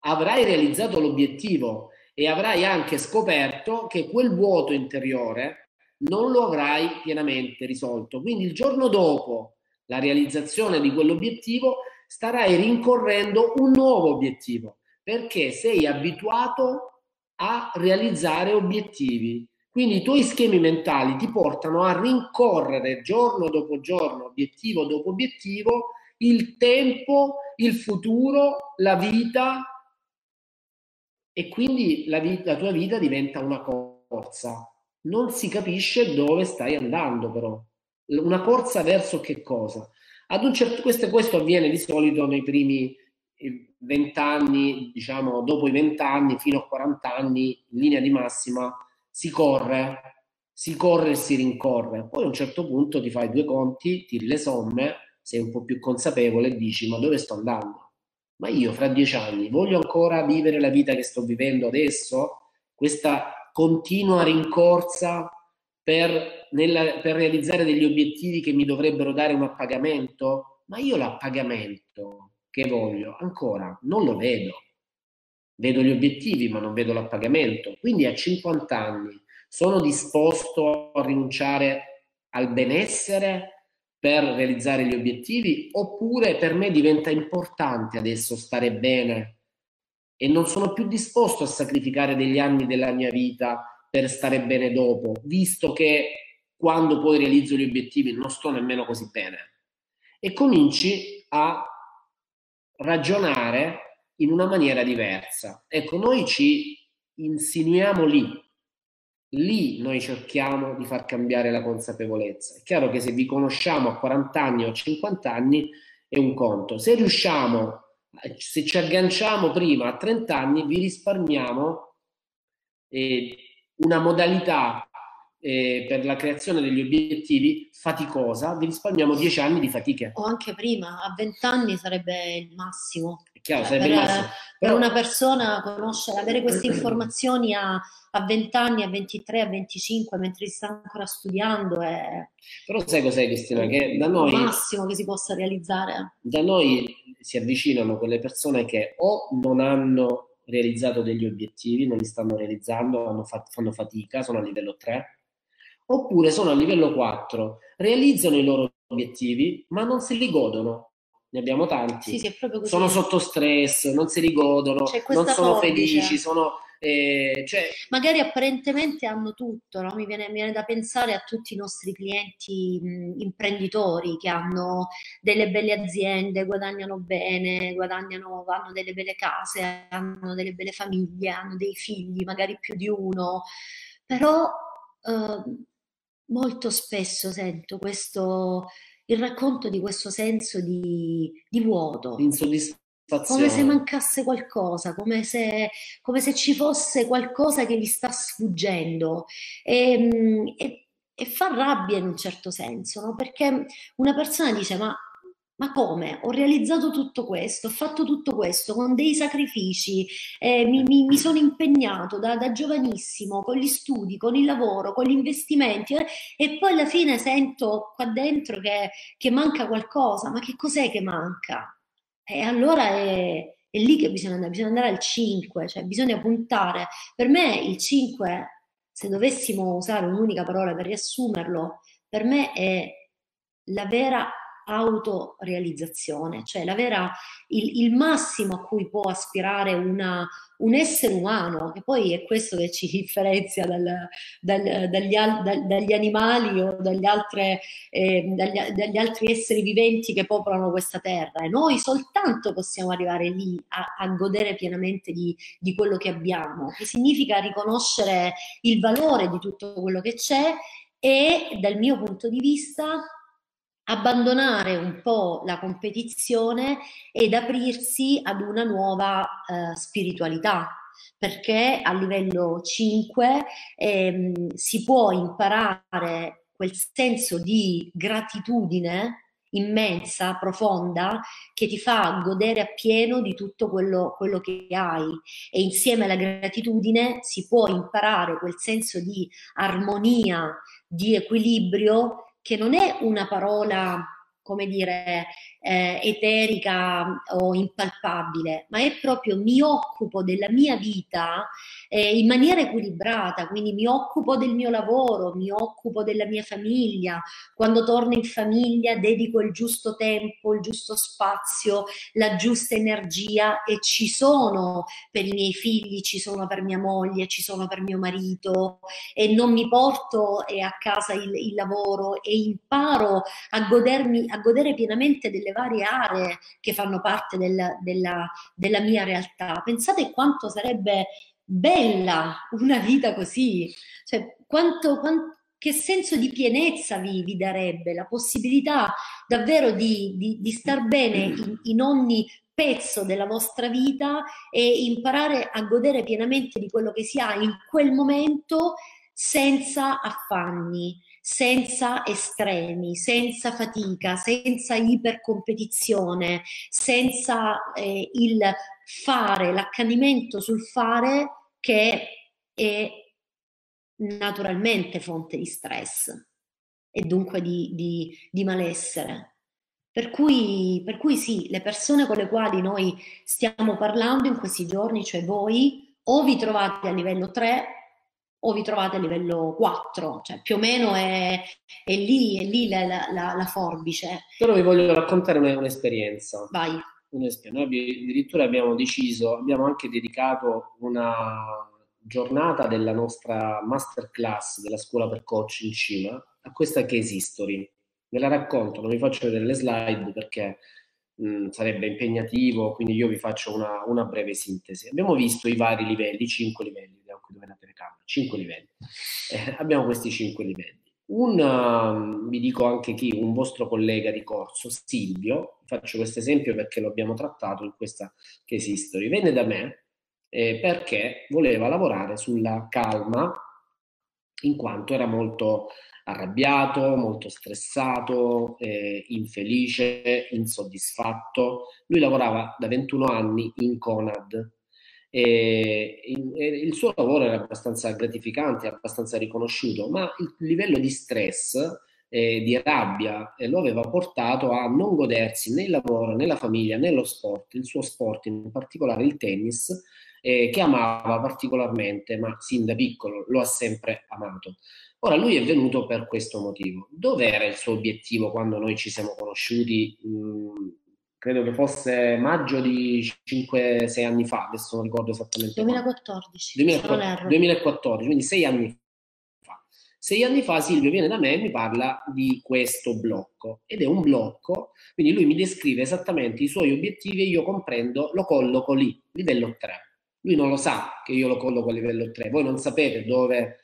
avrai realizzato l'obiettivo e avrai anche scoperto che quel vuoto interiore non lo avrai pienamente risolto. Quindi il giorno dopo la realizzazione di quell'obiettivo, starai rincorrendo un nuovo obiettivo perché sei abituato a realizzare obiettivi. Quindi i tuoi schemi mentali ti portano a rincorrere giorno dopo giorno, obiettivo dopo obiettivo, il tempo, il futuro, la vita e quindi la, vita, la tua vita diventa una corsa. Non si capisce dove stai andando però una corsa verso che cosa? Ad un certo, questo, questo avviene di solito nei primi eh, vent'anni, diciamo dopo i vent'anni fino a 40 anni, in linea di massima, si corre, si corre e si rincorre. Poi a un certo punto ti fai due conti, tiri le somme, sei un po' più consapevole e dici ma dove sto andando? ma io fra dieci anni voglio ancora vivere la vita che sto vivendo adesso? Questa continua rincorsa per, nella, per realizzare degli obiettivi che mi dovrebbero dare un appagamento? Ma io l'appagamento che voglio ancora non lo vedo. Vedo gli obiettivi, ma non vedo l'appagamento. Quindi a 50 anni sono disposto a rinunciare al benessere per realizzare gli obiettivi oppure per me diventa importante adesso stare bene e non sono più disposto a sacrificare degli anni della mia vita per stare bene dopo, visto che quando poi realizzo gli obiettivi non sto nemmeno così bene. E cominci a ragionare in una maniera diversa. Ecco, noi ci insinuiamo lì, lì noi cerchiamo di far cambiare la consapevolezza. È chiaro che se vi conosciamo a 40 anni o a 50 anni è un conto. Se riusciamo, se ci agganciamo prima a 30 anni, vi risparmiamo eh, una modalità eh, per la creazione degli obiettivi faticosa, vi risparmiamo 10 anni di fatiche. O anche prima, a 20 anni sarebbe il massimo. È chiaro, sarebbe per, il massimo. Per una persona conoscere, avere queste informazioni a, a 20 anni, a 23, a 25, mentre si sta ancora studiando è... Però sai cos'è Cristina? Che da noi... Il massimo che si possa realizzare. Da noi si avvicinano quelle persone che o non hanno realizzato degli obiettivi, non li stanno realizzando, fanno fatica, sono a livello 3, oppure sono a livello 4, realizzano i loro obiettivi, ma non se li godono. Ne abbiamo tanti. Sì, sì, sono sotto stress, non se li godono, non sono forbice. felici, sono eh, cioè... Magari apparentemente hanno tutto, no? mi, viene, mi, viene, da pensare a tutti i nostri clienti mh, imprenditori che hanno delle belle aziende, guadagnano bene, guadagnano, hanno delle belle case, hanno delle belle famiglie, hanno dei figli, magari più di uno, però eh, molto spesso sento questo, il racconto di questo senso di, di vuoto. Insoddisfazione come se mancasse qualcosa, come se, come se, ci fosse qualcosa che gli sta sfuggendo. E, ehm, e, e fa rabbia in un certo senso, no? perché una persona dice: Ma ma come? Ho realizzato tutto questo, ho fatto tutto questo con dei sacrifici, eh, mi, mi, mi, sono impegnato da, da, giovanissimo con gli studi, con il lavoro, con gli investimenti eh, e poi alla fine sento qua dentro che, che manca qualcosa. Ma che cos'è che manca? E allora è, è lì che bisogna andare, bisogna andare al 5, cioè bisogna puntare. Per me il 5, se dovessimo usare un'unica parola per riassumerlo, per me è la vera autorealizzazione, cioè la vera, il, il, massimo a cui può aspirare una, un essere umano, che poi è questo che ci differenzia dal, dal, dagli, dal, dagli, animali o dagli, altre, eh, dagli, dagli, altri esseri viventi che popolano questa terra. E noi soltanto possiamo arrivare lì a, a godere pienamente di, di quello che abbiamo, che significa riconoscere il valore di tutto quello che c'è e dal mio punto di vista abbandonare un po' la competizione ed aprirsi ad una nuova eh, spiritualità perché a livello 5 ehm, si può imparare quel senso di gratitudine immensa, profonda, che ti fa godere appieno di tutto quello, quello, che hai. E insieme alla gratitudine si può imparare quel senso di armonia, di equilibrio che non è una parola, come dire, eh, eterica o impalpabile, ma è proprio mi occupo della mia vita eh, in maniera equilibrata, quindi mi occupo del mio lavoro, mi occupo della mia famiglia, quando torno in famiglia dedico il giusto tempo, il giusto spazio, la giusta energia e ci sono per i miei figli, ci sono per mia moglie, ci sono per mio marito e non mi porto eh, a casa il, il lavoro e imparo a, godermi, a godere pienamente delle varie aree che fanno parte del, della, della mia realtà. Pensate quanto sarebbe bella una vita così, cioè quanto, quanto che senso di pienezza vi, vi, darebbe, la possibilità davvero di, di, di star bene in, in, ogni pezzo della vostra vita e imparare a godere pienamente di quello che si ha in quel momento senza affanni, senza estremi, senza fatica, senza ipercompetizione, senza eh, il fare, l'accanimento sul fare che è naturalmente fonte di stress e dunque di, di, di malessere. Per cui, per cui sì, le persone con le quali noi stiamo parlando in questi giorni, cioè voi, o vi trovate a livello 3 o vi trovate a livello 4, cioè più o meno è, è lì, è lì la, la, la, forbice. Però vi voglio raccontare un'esperienza. Vai. Un'esperienza. Noi addirittura abbiamo deciso, abbiamo anche dedicato una giornata della nostra masterclass della scuola per coach in cima a questa case history. Ve la racconto, non vi faccio vedere le slide perché mh, sarebbe impegnativo, quindi io vi faccio una, una, breve sintesi. Abbiamo visto i vari livelli, cinque livelli, vediamo qui dove la telecamera, cinque livelli. Eh, abbiamo questi cinque livelli. Un, uh, vi dico anche chi, un vostro collega di corso, Silvio, faccio questo esempio perché lo abbiamo trattato in questa case history, venne da me eh, perché voleva lavorare sulla calma in quanto era molto arrabbiato, molto stressato, eh, infelice, insoddisfatto. Lui lavorava da 21 anni in Conad e, il suo lavoro era abbastanza gratificante, abbastanza riconosciuto, ma il livello di stress eh, di rabbia eh, lo aveva portato a non godersi né il lavoro, né la famiglia, né lo sport, il suo sport, in particolare il tennis, eh, che amava particolarmente, ma sin da piccolo lo ha sempre amato. Ora lui è venuto per questo motivo. Dov'era il suo obiettivo quando noi ci siamo conosciuti? Mh, mm, credo che fosse maggio di 5-6 anni fa, adesso non ricordo esattamente. 2014. 2014, 2014 quindi 6 anni fa. Sei anni fa Silvio viene da me e mi parla di questo blocco ed è un blocco, quindi lui mi descrive esattamente i suoi obiettivi e io comprendo, lo colloco lì, livello 3. Lui non lo sa che io lo colloco a livello 3, voi non sapete dove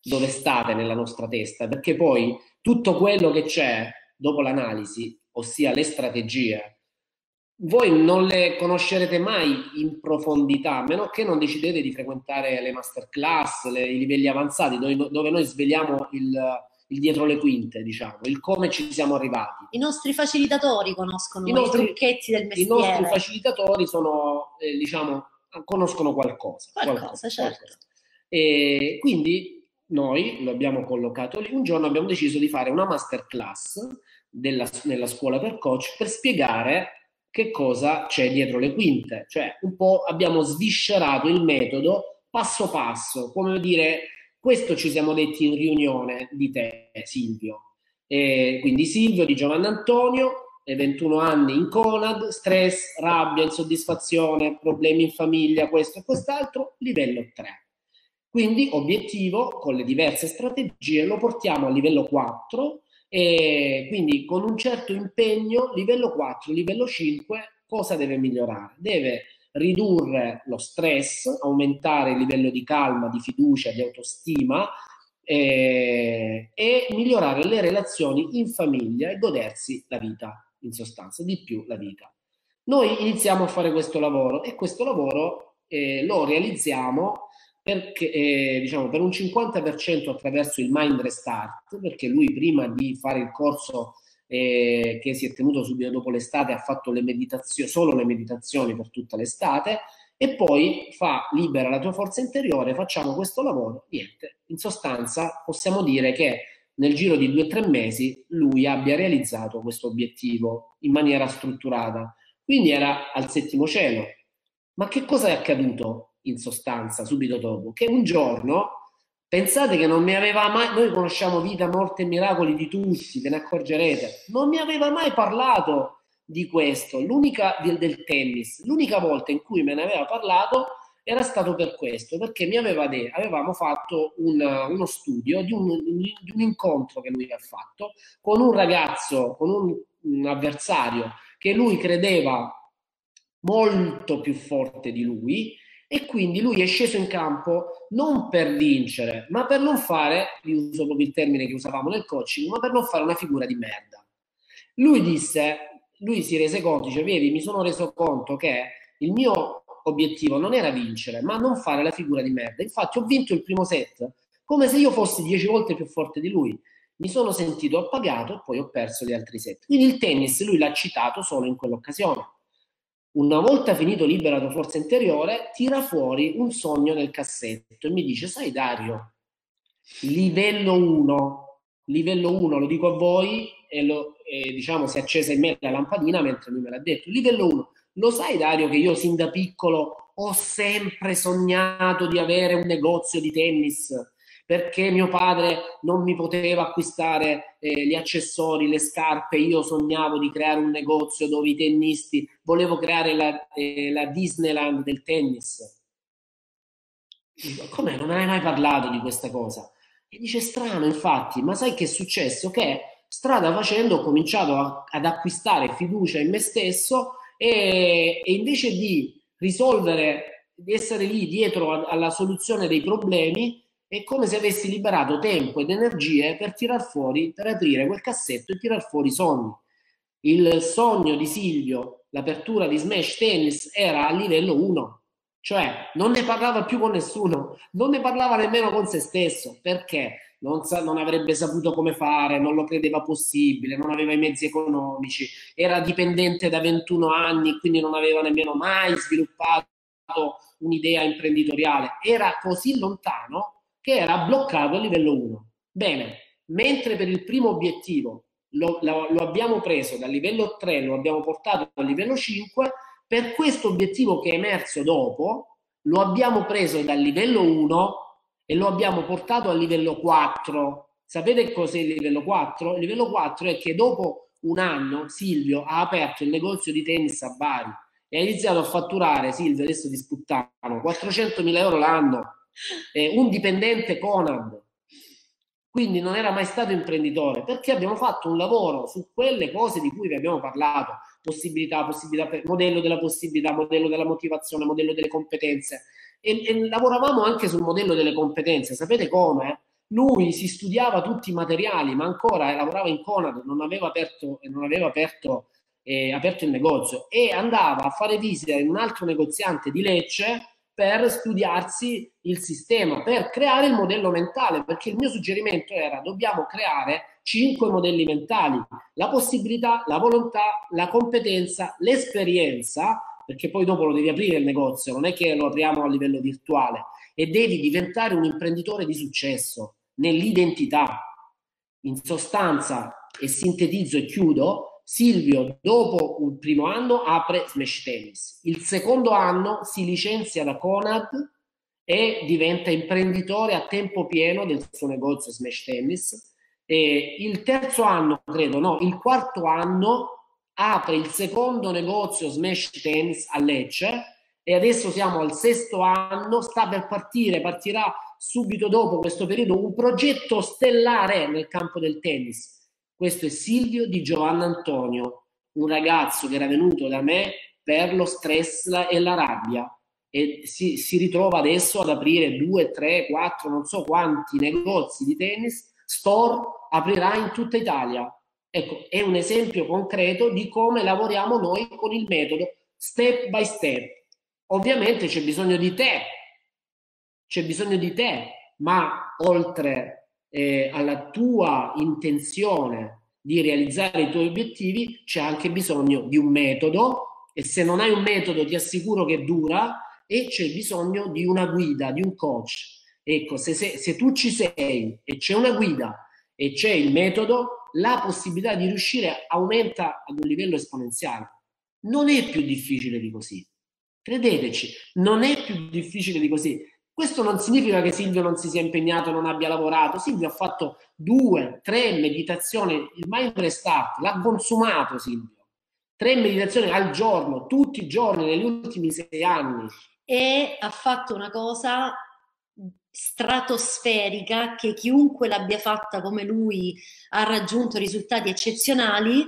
dove state nella nostra testa, perché poi tutto quello che c'è dopo l'analisi, ossia le strategie, voi non le conoscerete mai in profondità, a meno che non decidete di frequentare le masterclass, le, i livelli avanzati, dove, dove noi sveliamo il, il, dietro le quinte, diciamo, il come ci siamo arrivati. I nostri facilitatori conoscono i, nostri, i trucchetti del mestiere. I nostri facilitatori sono, eh, diciamo, conoscono qualcosa. Qualcosa, qualcosa certo. Qualcosa. E quindi noi lo abbiamo collocato lì, un giorno abbiamo deciso di fare una masterclass della, nella scuola per coach per spiegare che cosa c'è dietro le quinte, cioè un po' abbiamo sviscerato il metodo passo passo, come dire, questo ci siamo detti in riunione di te Silvio. E quindi Silvio di Giovanni Antonio, 21 anni in Conad, stress, rabbia, insoddisfazione, problemi in famiglia, questo e quest'altro, livello 3 quindi obiettivo con le diverse strategie lo portiamo a livello 4 e quindi con un certo impegno livello 4, livello 5 cosa deve migliorare? Deve ridurre lo stress, aumentare il livello di calma, di fiducia, di autostima eh, e migliorare le relazioni in famiglia e godersi la vita, in sostanza, di più la vita. Noi iniziamo a fare questo lavoro e questo lavoro eh, lo realizziamo perché, eh, diciamo, per un 50% attraverso il Mind Restart, perché lui prima di fare il corso eh, che si è tenuto subito dopo l'estate ha fatto le meditazioni, solo le meditazioni per tutta l'estate e poi fa libera la tua forza interiore, facciamo questo lavoro, niente. In sostanza possiamo dire che nel giro di due o tre mesi lui abbia realizzato questo obiettivo in maniera strutturata. Quindi era al settimo cielo. Ma che cosa è accaduto? In sostanza subito dopo, che un giorno pensate che non mi aveva mai, noi conosciamo vita, morte e miracoli di tutti, ve ne accorgerete, non mi aveva mai parlato di questo, l'unica del, del tennis, l'unica volta in cui me ne aveva parlato era stato per questo, perché mi aveva detto, avevamo fatto un, uno studio di un, di un, incontro che lui ha fatto con un ragazzo, con un, un avversario che lui credeva molto più forte di lui e quindi lui è sceso in campo non per vincere, ma per non fare, vi uso proprio il termine che usavamo nel coaching, ma per non fare una figura di merda. Lui disse, lui si rese conto, dice, vedi, mi sono reso conto che il mio obiettivo non era vincere, ma non fare la figura di merda. Infatti ho vinto il primo set come se io fossi dieci volte più forte di lui. mi sono sentito appagato e poi ho perso gli altri sette. Quindi il tennis lui l'ha citato solo in quell'occasione. Una volta finito Liberato Forza Interiore, tira fuori un sogno nel cassetto e mi dice, sai Dario, livello 1, livello 1 lo dico a voi e, lo, e diciamo si è accesa in me la lampadina mentre lui me l'ha detto, livello 1, lo sai Dario che io sin da piccolo ho sempre sognato di avere un negozio di tennis perché mio padre non mi poteva acquistare eh, gli accessori, le scarpe, io sognavo di creare un negozio dove i tennisti, volevo creare la, eh, la Disneyland del tennis. Come non hai mai parlato di questa cosa? E dice strano, infatti, ma sai che è successo? Che strada facendo ho cominciato a, ad acquistare fiducia in me stesso e, e invece di risolvere, di essere lì dietro a, alla soluzione dei problemi, è come se avessi liberato tempo ed energie per tirar fuori, per aprire quel cassetto e tirar fuori i sogni. Il sogno di Silvio, l'apertura di Smash Tennis, era a livello 1, cioè non ne parlava più con nessuno, non ne parlava nemmeno con se stesso, perché? Non, sa, non avrebbe saputo come fare, non lo credeva possibile, non aveva i mezzi economici, era dipendente da 21 anni, quindi non aveva nemmeno mai sviluppato un'idea imprenditoriale, era così lontano che era bloccato a livello 1. Bene, mentre per il primo obiettivo lo, lo, lo, abbiamo preso dal livello 3, lo abbiamo portato al livello 5, per questo obiettivo che è emerso dopo, lo abbiamo preso dal livello 1 e lo abbiamo portato al livello 4. Sapete cos'è il livello 4? Il livello 4 è che dopo un anno Silvio ha aperto il negozio di tennis a Bari e ha iniziato a fatturare, Silvio adesso ti sputtano, 400.000 euro l'anno eh, un dipendente Conad, quindi non era mai stato imprenditore, perché abbiamo fatto un lavoro su quelle cose di cui vi abbiamo parlato, possibilità, possibilità modello della possibilità, modello della motivazione, modello delle competenze, e, e lavoravamo anche sul modello delle competenze, sapete come? Lui si studiava tutti i materiali, ma ancora lavorava in Conad, non aveva aperto, non aveva aperto, eh, aperto il negozio. E andava a fare visita in un altro negoziante di Lecce per studiarsi il sistema, per creare il modello mentale, perché il mio suggerimento era dobbiamo creare cinque modelli mentali, la possibilità, la volontà, la competenza, l'esperienza, perché poi dopo lo devi aprire il negozio, non è che lo apriamo a livello virtuale, e devi diventare un imprenditore di successo nell'identità. In sostanza, e sintetizzo e chiudo, Silvio, dopo il primo anno, apre Smash Tennis. Il secondo anno si licenzia da Conad e diventa imprenditore a tempo pieno del suo negozio Smash Tennis. E il terzo anno, credo, no, il quarto anno apre il secondo negozio Smash Tennis a Lecce e adesso siamo al sesto anno, sta per partire, partirà subito dopo questo periodo un progetto stellare nel campo del tennis questo è Silvio di Giovanna Antonio, un ragazzo che era venuto da me per lo stress e la rabbia e si, si ritrova adesso ad aprire due, tre, quattro, non so quanti negozi di tennis, store, aprirà in tutta Italia. Ecco, è un esempio concreto di come lavoriamo noi con il metodo step by step. Ovviamente c'è bisogno di te, c'è bisogno di te, ma oltre eh, alla tua intenzione di realizzare i tuoi obiettivi c'è anche bisogno di un metodo e se non hai un metodo ti assicuro che dura e c'è bisogno di una guida, di un coach. Ecco, se, se, se tu ci sei e c'è una guida e c'è il metodo, la possibilità di riuscire aumenta ad un livello esponenziale. Non è più difficile di così. Credeteci, non è più difficile di così. Questo non significa che Silvio non si sia impegnato, non abbia lavorato. Silvio ha fatto due, tre meditazioni, il mind restart, l'ha consumato Silvio. Tre meditazioni al giorno, tutti i giorni, negli ultimi sei anni. E ha fatto una cosa stratosferica che chiunque l'abbia fatta come lui ha raggiunto risultati eccezionali.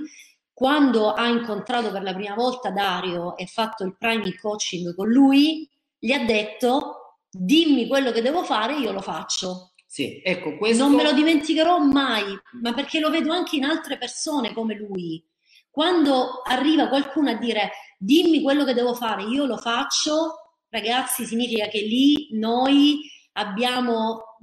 Quando ha incontrato per la prima volta Dario e fatto il priming coaching con lui, gli ha detto dimmi quello che devo fare, io lo faccio. Sì, ecco, questo... Non me lo dimenticherò mai, ma perché lo vedo anche in altre persone come lui. Quando arriva qualcuno a dire dimmi quello che devo fare, io lo faccio, ragazzi, significa che lì noi abbiamo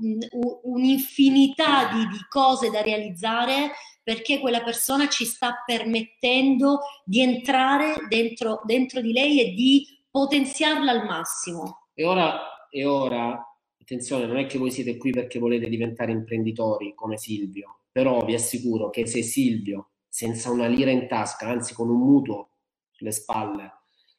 un'infinità di, di cose da realizzare perché quella persona ci sta permettendo di entrare dentro, dentro di lei e di potenziarla al massimo. E ora, e ora, attenzione, non è che voi siete qui perché volete diventare imprenditori come Silvio, però vi assicuro che se Silvio, senza una lira in tasca, anzi con un mutuo sulle spalle,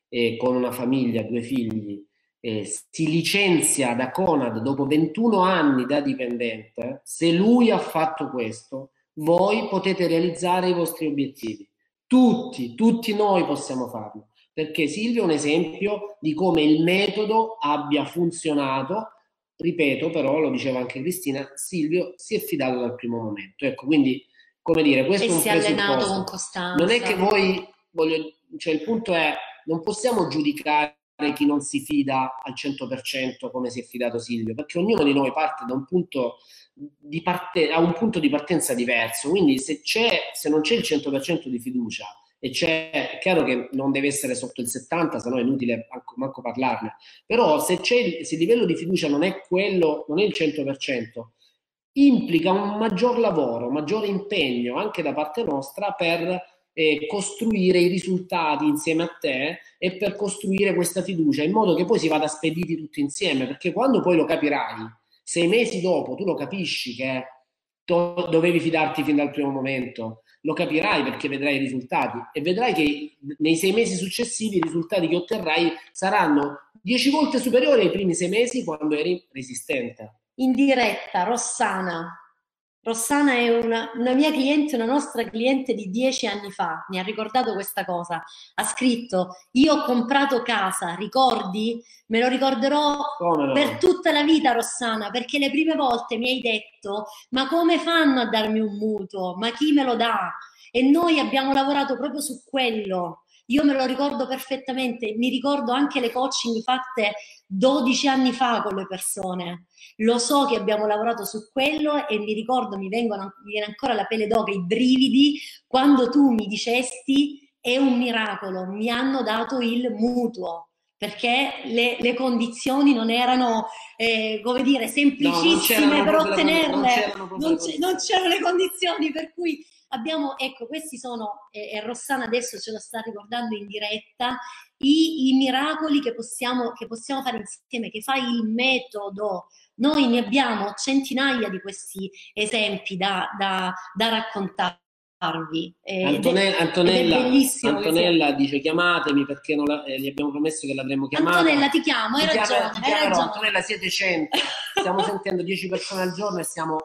e con una famiglia, due figli, eh, si licenzia da Conad dopo 21 anni da dipendente, se lui ha fatto questo, voi potete realizzare i vostri obiettivi. Tutti, tutti noi possiamo farlo, perché Silvio è un esempio di come il metodo abbia funzionato. Ripeto, però, lo diceva anche Cristina, Silvio si è fidato dal primo momento. Ecco, quindi, come dire, questo e è un si è allenato con costanza. Non è che voi, voglio, cioè il punto è, non possiamo giudicare chi non si fida al 100% come si è fidato Silvio, perché ognuno di noi parte da un punto di parte, ha un punto di partenza diverso, quindi se, c'è, se non c'è il 100% di fiducia e c'è, è chiaro che non deve essere sotto il 70%, se no è inutile manco, manco parlarne, però se, c'è, se il livello di fiducia non è quello, non è il 100%, implica un maggior lavoro, un maggiore impegno anche da parte nostra per eh, costruire i risultati insieme a te e per costruire questa fiducia in modo che poi si vada spediti tutti insieme, perché quando poi lo capirai, sei mesi dopo tu lo capisci che dovevi fidarti fin dal primo momento, lo capirai perché vedrai i risultati e vedrai che nei sei mesi successivi i risultati che otterrai saranno dieci volte superiori ai primi sei mesi quando eri resistente. In diretta, Rossana, Rossana è una, una, mia cliente, una nostra cliente di dieci anni fa, mi ha ricordato questa cosa. Ha scritto: Io ho comprato casa, ricordi? Me lo ricorderò no? per tutta la vita, Rossana, perché le prime volte mi hai detto: Ma come fanno a darmi un mutuo? Ma chi me lo dà? E noi abbiamo lavorato proprio su quello. Io me lo ricordo perfettamente, mi ricordo anche le coaching fatte 12 anni fa con le persone. Lo so che abbiamo lavorato su quello e mi ricordo, mi, vengono, mi viene ancora la pelle d'oca, i brividi, quando tu mi dicesti è un miracolo, mi hanno dato il mutuo perché le, le condizioni non erano, eh, come dire, semplicissime no, per ottenerle, non, non c'erano le condizioni per cui abbiamo, ecco, questi sono, e eh, Rossana adesso ce lo sta ricordando in diretta, i, i miracoli che possiamo, che possiamo fare insieme, che fa il metodo. Noi ne abbiamo centinaia di questi esempi da, da, da raccontare. Antone- Antonella, Antonella dice chiamatemi perché la, eh, gli abbiamo promesso che l'avremmo chiamata. Antonella ti chiamo, hai ragione, chiamo, hai ragione. Antonella siete 100, stiamo sentendo 10 persone al giorno e siamo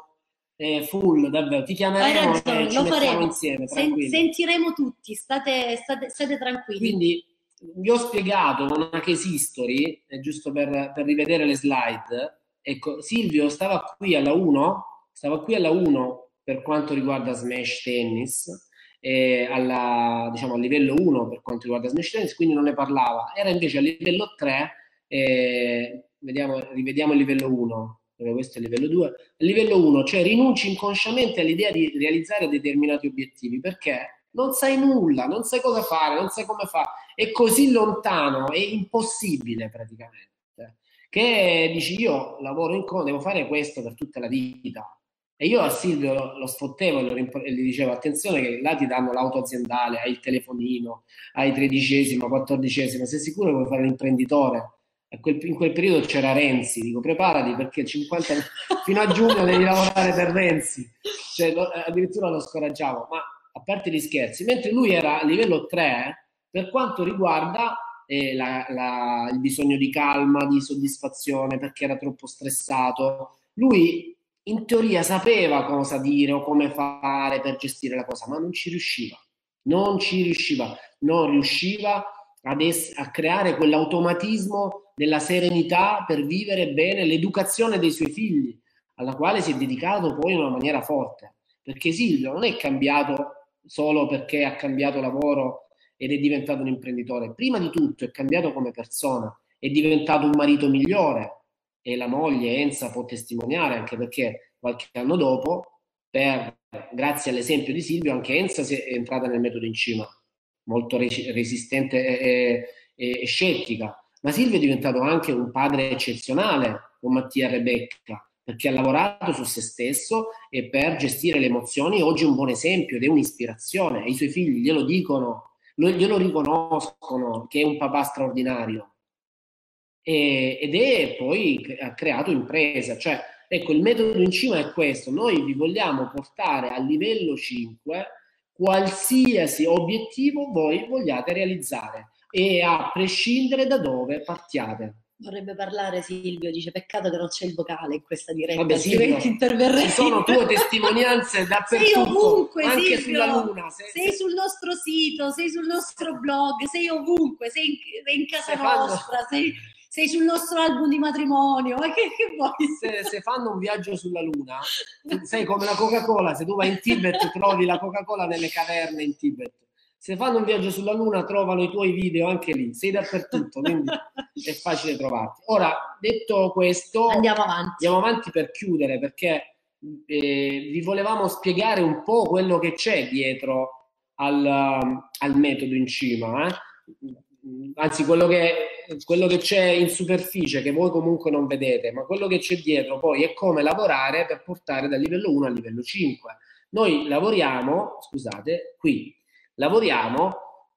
eh, full, davvero. Ti chiameremo ragione, e lo faremo insieme. Sen- sentiremo tutti, state, state, state, tranquilli. Quindi vi ho spiegato una case history, eh, giusto per, per, rivedere le slide. Ecco, Silvio stava qui alla 1, stava qui alla 1 per quanto riguarda Smash Tennis, eh, alla, diciamo, a livello 1 per quanto riguarda Smash Tennis, quindi non ne parlava. Era invece a livello 3, eh, vediamo, rivediamo il livello 1 dove questo è il livello 2. A livello 1, cioè rinunci inconsciamente all'idea di realizzare determinati obiettivi perché non sai nulla, non sai cosa fare, non sai come fare, è così lontano, è impossibile praticamente. Che dici io lavoro in co, devo fare questo per tutta la vita. E io a Silvio lo, sfottevo e, gli dicevo attenzione che là ti danno l'auto aziendale, hai il telefonino, hai tredicesimo, quattordicesimo, sei sicuro che vuoi fare l'imprenditore? In quel periodo c'era Renzi, dico preparati perché 50, fino a giugno devi lavorare per Renzi, cioè, lo, addirittura lo scoraggiavo, ma a parte gli scherzi, mentre lui era a livello 3 per quanto riguarda eh, la, la, il bisogno di calma, di soddisfazione perché era troppo stressato, lui in teoria sapeva cosa dire o come fare per gestire la cosa, ma non ci riusciva, non ci riusciva, non riusciva ad es- a creare quell'automatismo della serenità per vivere bene l'educazione dei suoi figli, alla quale si è dedicato poi in una maniera forte. Perché Silvio non è cambiato solo perché ha cambiato lavoro ed è diventato un imprenditore, prima di tutto è cambiato come persona, è diventato un marito migliore e la moglie Enza può testimoniare anche perché qualche anno dopo, per, grazie all'esempio di Silvio, anche Enza è entrata nel metodo in cima, molto resistente e, e, e scettica Ma Silvio è diventato anche un padre eccezionale con Mattia Rebecca, perché ha lavorato su se stesso e per gestire le emozioni oggi è un buon esempio ed è un'ispirazione. E I suoi figli glielo dicono, glielo riconoscono che è un papà straordinario. E, ed è poi ha creato impresa, cioè ecco il metodo in cima è questo, noi vi vogliamo portare a livello 5 qualsiasi obiettivo voi vogliate realizzare e a prescindere da dove partiate. Vorrebbe parlare Silvio, dice peccato che non c'è il vocale in questa diretta, Vabbè, Silvio, ci sono tue testimonianze dappertutto, sei ovunque, anche Silvio, sulla Luna. Sei, sei, sul nostro sito, sei sul nostro blog, sei ovunque, sei in, sei in casa nostra, sei, sei, sul nostro album di matrimonio, ma che, che vuoi? Se, se, fanno un viaggio sulla Luna, sei come la Coca-Cola, se tu vai in Tibet trovi la Coca-Cola nelle caverne in Tibet se fanno un viaggio sulla Luna trovano i tuoi video anche lì, sei dappertutto, quindi è facile trovarti. Ora, detto questo, andiamo avanti, andiamo avanti per chiudere perché eh, vi volevamo spiegare un po' quello che c'è dietro al, al metodo in cima, eh? anzi quello che, quello che c'è in superficie che voi comunque non vedete, ma quello che c'è dietro poi è come lavorare per portare dal livello 1 al livello 5. Noi lavoriamo, scusate, qui lavoriamo,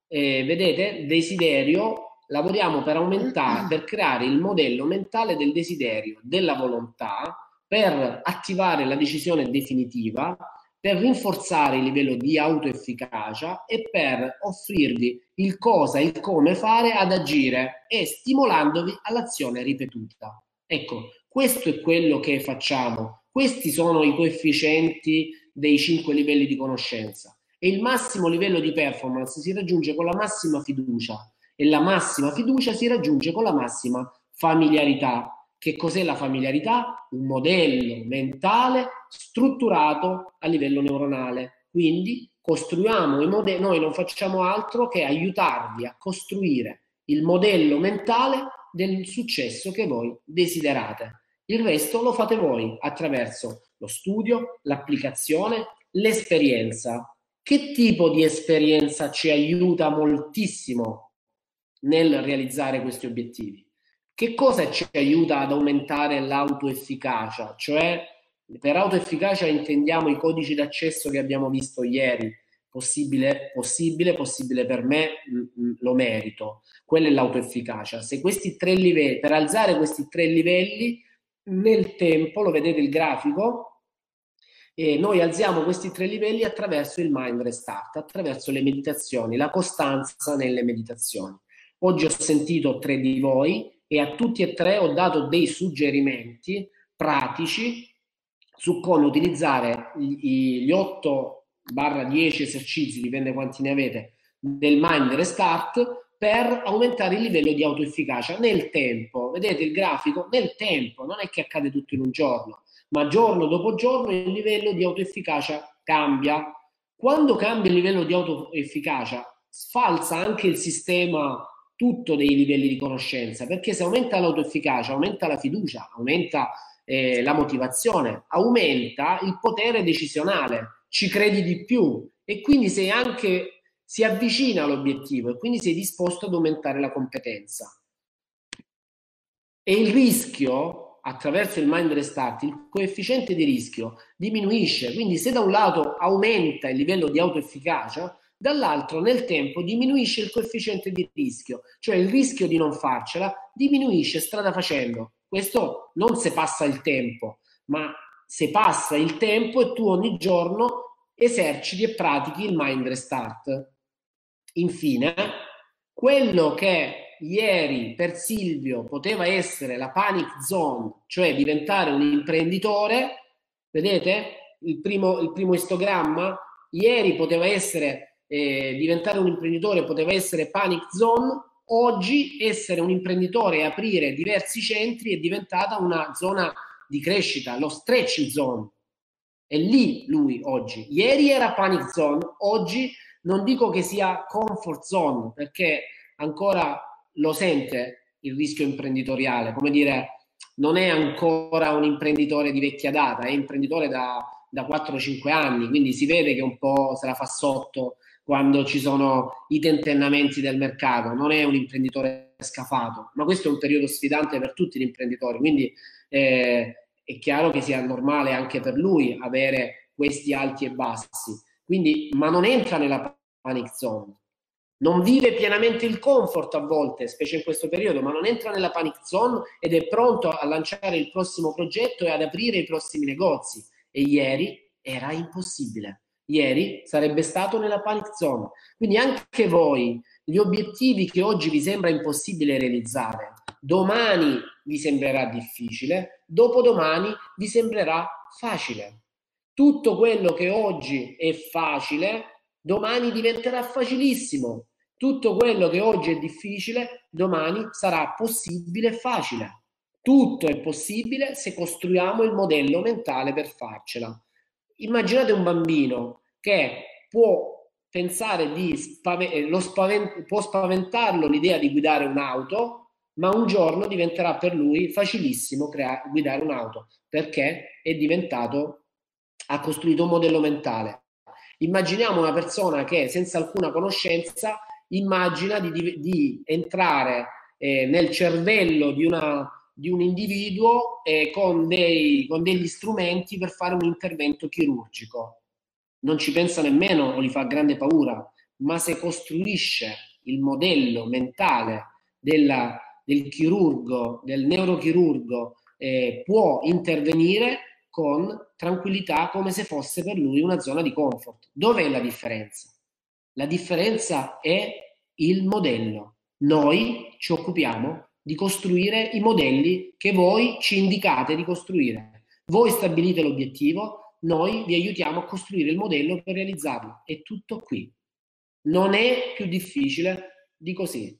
eh, vedete, desiderio, lavoriamo per aumentare, per creare il modello mentale del desiderio, della volontà, per attivare la decisione definitiva, per rinforzare il livello di autoefficacia e per offrirvi il cosa, il come fare ad agire e stimolandovi all'azione ripetuta. Ecco, questo è quello che facciamo. Questi sono i coefficienti dei cinque livelli di conoscenza e il massimo livello di performance si raggiunge con la massima fiducia e la massima fiducia si raggiunge con la massima familiarità. Che cos'è la familiarità? Un modello mentale strutturato a livello neuronale. Quindi costruiamo i modelli, noi non facciamo altro che aiutarvi a costruire il modello mentale del successo che voi desiderate. Il resto lo fate voi attraverso lo studio, l'applicazione, l'esperienza che tipo di esperienza ci aiuta moltissimo nel realizzare questi obiettivi? Che cosa ci aiuta ad aumentare l'autoefficacia? Cioè, per autoefficacia intendiamo i codici d'accesso che abbiamo visto ieri. Possibile, possibile, possibile per me, mm, mm, lo merito. Quella è l'autoefficacia. Se questi tre livelli, per alzare questi tre livelli, nel tempo, lo vedete il grafico, e noi alziamo questi tre livelli attraverso il mind restart, attraverso le meditazioni, la costanza nelle meditazioni. Oggi ho sentito tre di voi e a tutti e tre ho dato dei suggerimenti pratici su come utilizzare gli 8-10 esercizi, dipende quanti ne avete, del mind restart per aumentare il livello di autoefficacia nel tempo. Vedete il grafico? Nel tempo, non è che accade tutto in un giorno ma giorno dopo giorno il livello di autoefficacia cambia. Quando cambia il livello di autoefficacia, sfalsa anche il sistema tutto dei livelli di conoscenza, perché se aumenta l'autoefficacia, aumenta la fiducia, aumenta eh, la motivazione, aumenta il potere decisionale, ci credi di più e quindi sei anche si avvicina all'obiettivo e quindi sei disposto ad aumentare la competenza. E il rischio attraverso il mind restart il coefficiente di rischio diminuisce, quindi se da un lato aumenta il livello di autoefficacia, dall'altro nel tempo diminuisce il coefficiente di rischio, cioè il rischio di non farcela diminuisce strada facendo. Questo non se passa il tempo, ma se passa il tempo e tu ogni giorno eserciti e pratichi il mind restart. Infine, quello che ieri per Silvio poteva essere la panic zone, cioè diventare un imprenditore, vedete il primo, il primo istogramma? Ieri poteva essere eh, diventare un imprenditore, poteva essere panic zone, oggi essere un imprenditore e aprire diversi centri è diventata una zona di crescita, lo stretch zone. È lì lui oggi. Ieri era panic zone, oggi non dico che sia comfort zone perché ancora lo sente il rischio imprenditoriale, come dire, non è ancora un imprenditore di vecchia data, è imprenditore da, da 4-5 anni, quindi si vede che un po' se la fa sotto quando ci sono i tentennamenti del mercato, non è un imprenditore scafato, ma questo è un periodo sfidante per tutti gli imprenditori, quindi eh, è chiaro che sia normale anche per lui avere questi alti e bassi. Quindi, ma non entra nella panic zone. Non vive pienamente il comfort a volte, specie in questo periodo, ma non entra nella panic zone ed è pronto a lanciare il prossimo progetto e ad aprire i prossimi negozi. E ieri era impossibile. Ieri sarebbe stato nella panic zone. Quindi anche voi, gli obiettivi che oggi vi sembra impossibile realizzare, domani vi sembrerà difficile, dopodomani vi sembrerà facile. Tutto quello che oggi è facile, domani diventerà facilissimo. Tutto quello che oggi è difficile, domani sarà possibile e facile. Tutto è possibile se costruiamo il modello mentale per farcela. Immaginate un bambino che può pensare di eh, lo spavent- può spaventarlo l'idea di guidare un'auto, ma un giorno diventerà per lui facilissimo crea- guidare un'auto perché è diventato, ha costruito un modello mentale. Immaginiamo una persona che senza alcuna conoscenza immagina di, di, di entrare eh, nel cervello di una di un individuo eh, con, dei, con degli strumenti per fare un intervento chirurgico. Non ci pensa nemmeno o gli fa grande paura, ma se costruisce il modello mentale della, del chirurgo, del neurochirurgo, eh, può intervenire con tranquillità come se fosse per lui una zona di comfort. Dov'è la differenza? La differenza è il modello. Noi ci occupiamo di costruire i modelli che voi ci indicate di costruire. Voi stabilite l'obiettivo, noi vi aiutiamo a costruire il modello per realizzarlo. È tutto qui. Non è più difficile di così.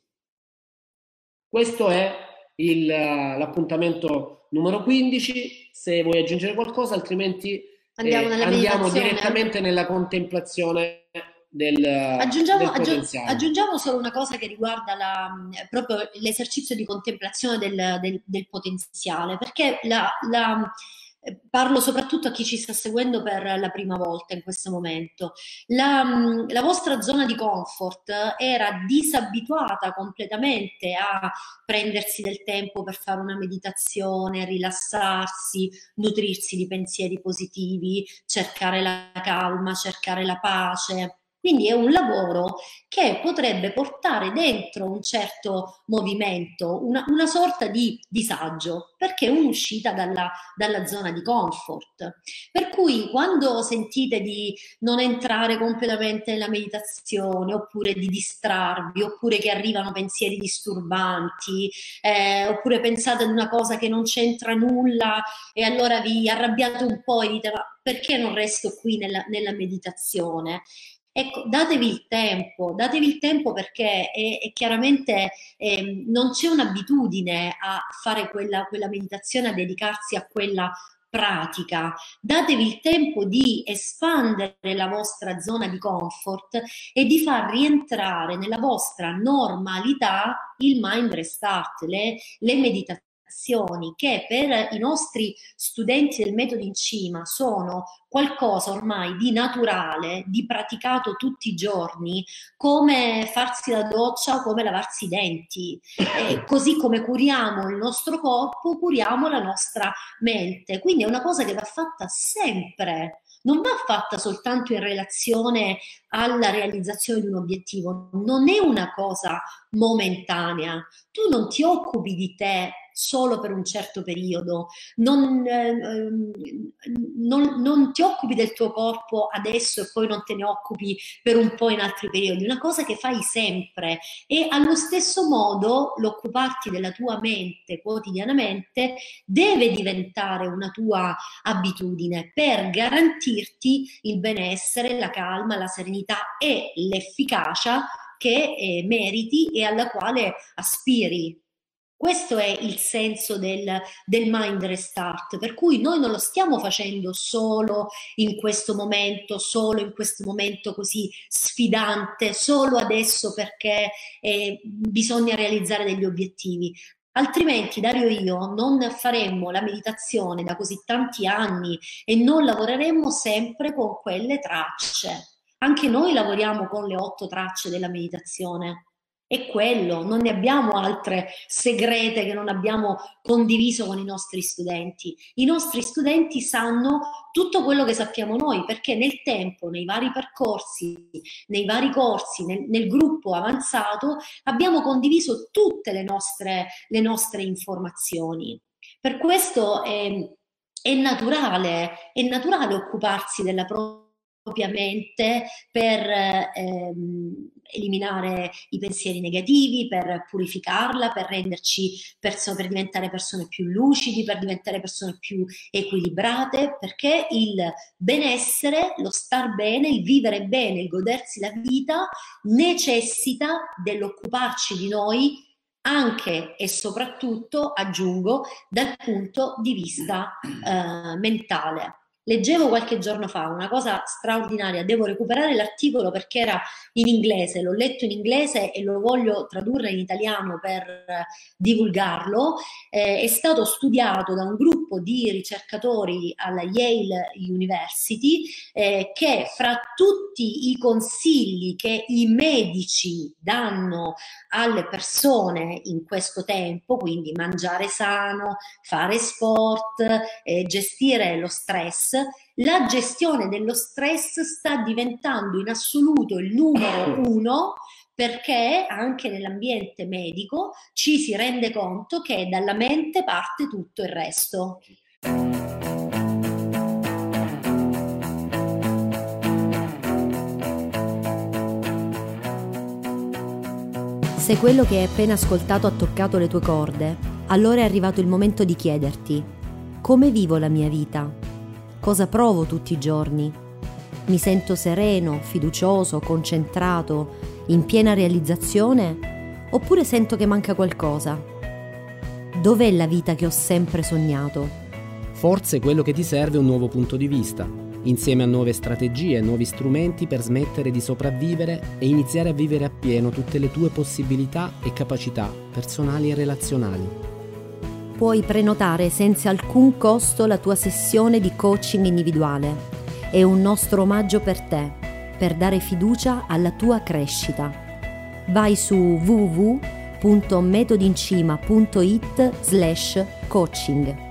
Questo è il, l'appuntamento numero 15. Se vuoi aggiungere qualcosa, altrimenti andiamo, eh, andiamo direttamente nella contemplazione del, aggiungiamo, del aggiungiamo, solo una cosa che riguarda la, proprio l'esercizio di contemplazione del, del, del potenziale, perché la, la, parlo soprattutto a chi ci sta seguendo per la prima volta in questo momento. La, la, vostra zona di comfort era disabituata completamente a prendersi del tempo per fare una meditazione, rilassarsi, nutrirsi di pensieri positivi, cercare la calma, cercare la pace. Quindi è un lavoro che potrebbe portare dentro un certo movimento, una, una sorta di disagio, perché è un'uscita dalla, dalla zona di comfort. Per cui quando sentite di non entrare completamente nella meditazione, oppure di distrarvi, oppure che arrivano pensieri disturbanti, eh, oppure pensate ad una cosa che non c'entra nulla e allora vi arrabbiate un po' e dite ma perché non resto qui nella, nella meditazione? Ecco, datevi il tempo, datevi il tempo perché è, è chiaramente eh, non c'è un'abitudine a fare quella, quella meditazione, a dedicarsi a quella pratica, datevi il tempo di espandere la vostra zona di comfort e di far rientrare nella vostra normalità il mind restart, le, le meditazioni azioni che per i nostri studenti del metodo in cima sono qualcosa ormai di naturale, di praticato tutti i giorni, come farsi la doccia o come lavarsi i denti. E così come curiamo il nostro corpo, curiamo la nostra mente. Quindi è una cosa che va fatta sempre non va fatta soltanto in relazione alla realizzazione di un obiettivo, non è una cosa momentanea. Tu non ti occupi di te solo per un certo periodo, non, eh, non, non, ti occupi del tuo corpo adesso e poi non te ne occupi per un po' in altri periodi, una cosa che fai sempre. E allo stesso modo l'occuparti della tua mente quotidianamente deve diventare una tua abitudine per garantirti il benessere, la calma, la serenità e l'efficacia che eh, meriti e alla quale aspiri. Questo è il senso del, del, mind restart, per cui noi non lo stiamo facendo solo in questo momento, solo in questo momento così sfidante, solo adesso perché eh, bisogna realizzare degli obiettivi. Altrimenti, Dario e io non faremmo la meditazione da così tanti anni e non lavoreremmo sempre con quelle tracce. Anche noi lavoriamo con le otto tracce della meditazione è quello, non ne abbiamo altre segrete che non abbiamo condiviso con i nostri studenti. I nostri studenti sanno tutto quello che sappiamo noi perché nel tempo, nei vari percorsi, nei vari corsi, nel, nel gruppo avanzato abbiamo condiviso tutte le nostre, le nostre informazioni. Per questo è, è naturale, è naturale occuparsi della propria propria mente per ehm, eliminare i pensieri negativi, per purificarla, per renderci perso- per diventare persone più lucidi, per diventare persone più equilibrate, perché il benessere, lo star bene, il vivere bene, il godersi la vita necessita dell'occuparci di noi anche e soprattutto, aggiungo, dal punto di vista eh, mentale. Leggevo qualche giorno fa una cosa straordinaria, devo recuperare l'articolo perché era in inglese, l'ho letto in inglese e lo voglio tradurre in italiano per divulgarlo. Eh, è stato studiato da un gruppo di ricercatori alla Yale University eh, che fra tutti i consigli che i medici danno alle persone in questo tempo, quindi mangiare sano, fare sport, eh, gestire lo stress, la gestione dello stress sta diventando in assoluto il numero uno perché anche nell'ambiente medico ci si rende conto che dalla mente parte tutto il resto. Se quello che hai appena ascoltato ha toccato le tue corde, allora è arrivato il momento di chiederti come vivo la mia vita? Cosa provo tutti i giorni. Mi sento sereno, fiducioso, concentrato, in piena realizzazione? Oppure sento che manca qualcosa? Dov'è la vita che ho sempre sognato? Forse quello che ti serve è un nuovo punto di vista, insieme a nuove strategie, nuovi strumenti per smettere di sopravvivere e iniziare a vivere appieno tutte le tue possibilità e capacità personali e relazionali puoi prenotare senza alcun costo la tua sessione di coaching individuale. È un nostro omaggio per te, per dare fiducia alla tua crescita. Vai su www.metodincima.it slash coaching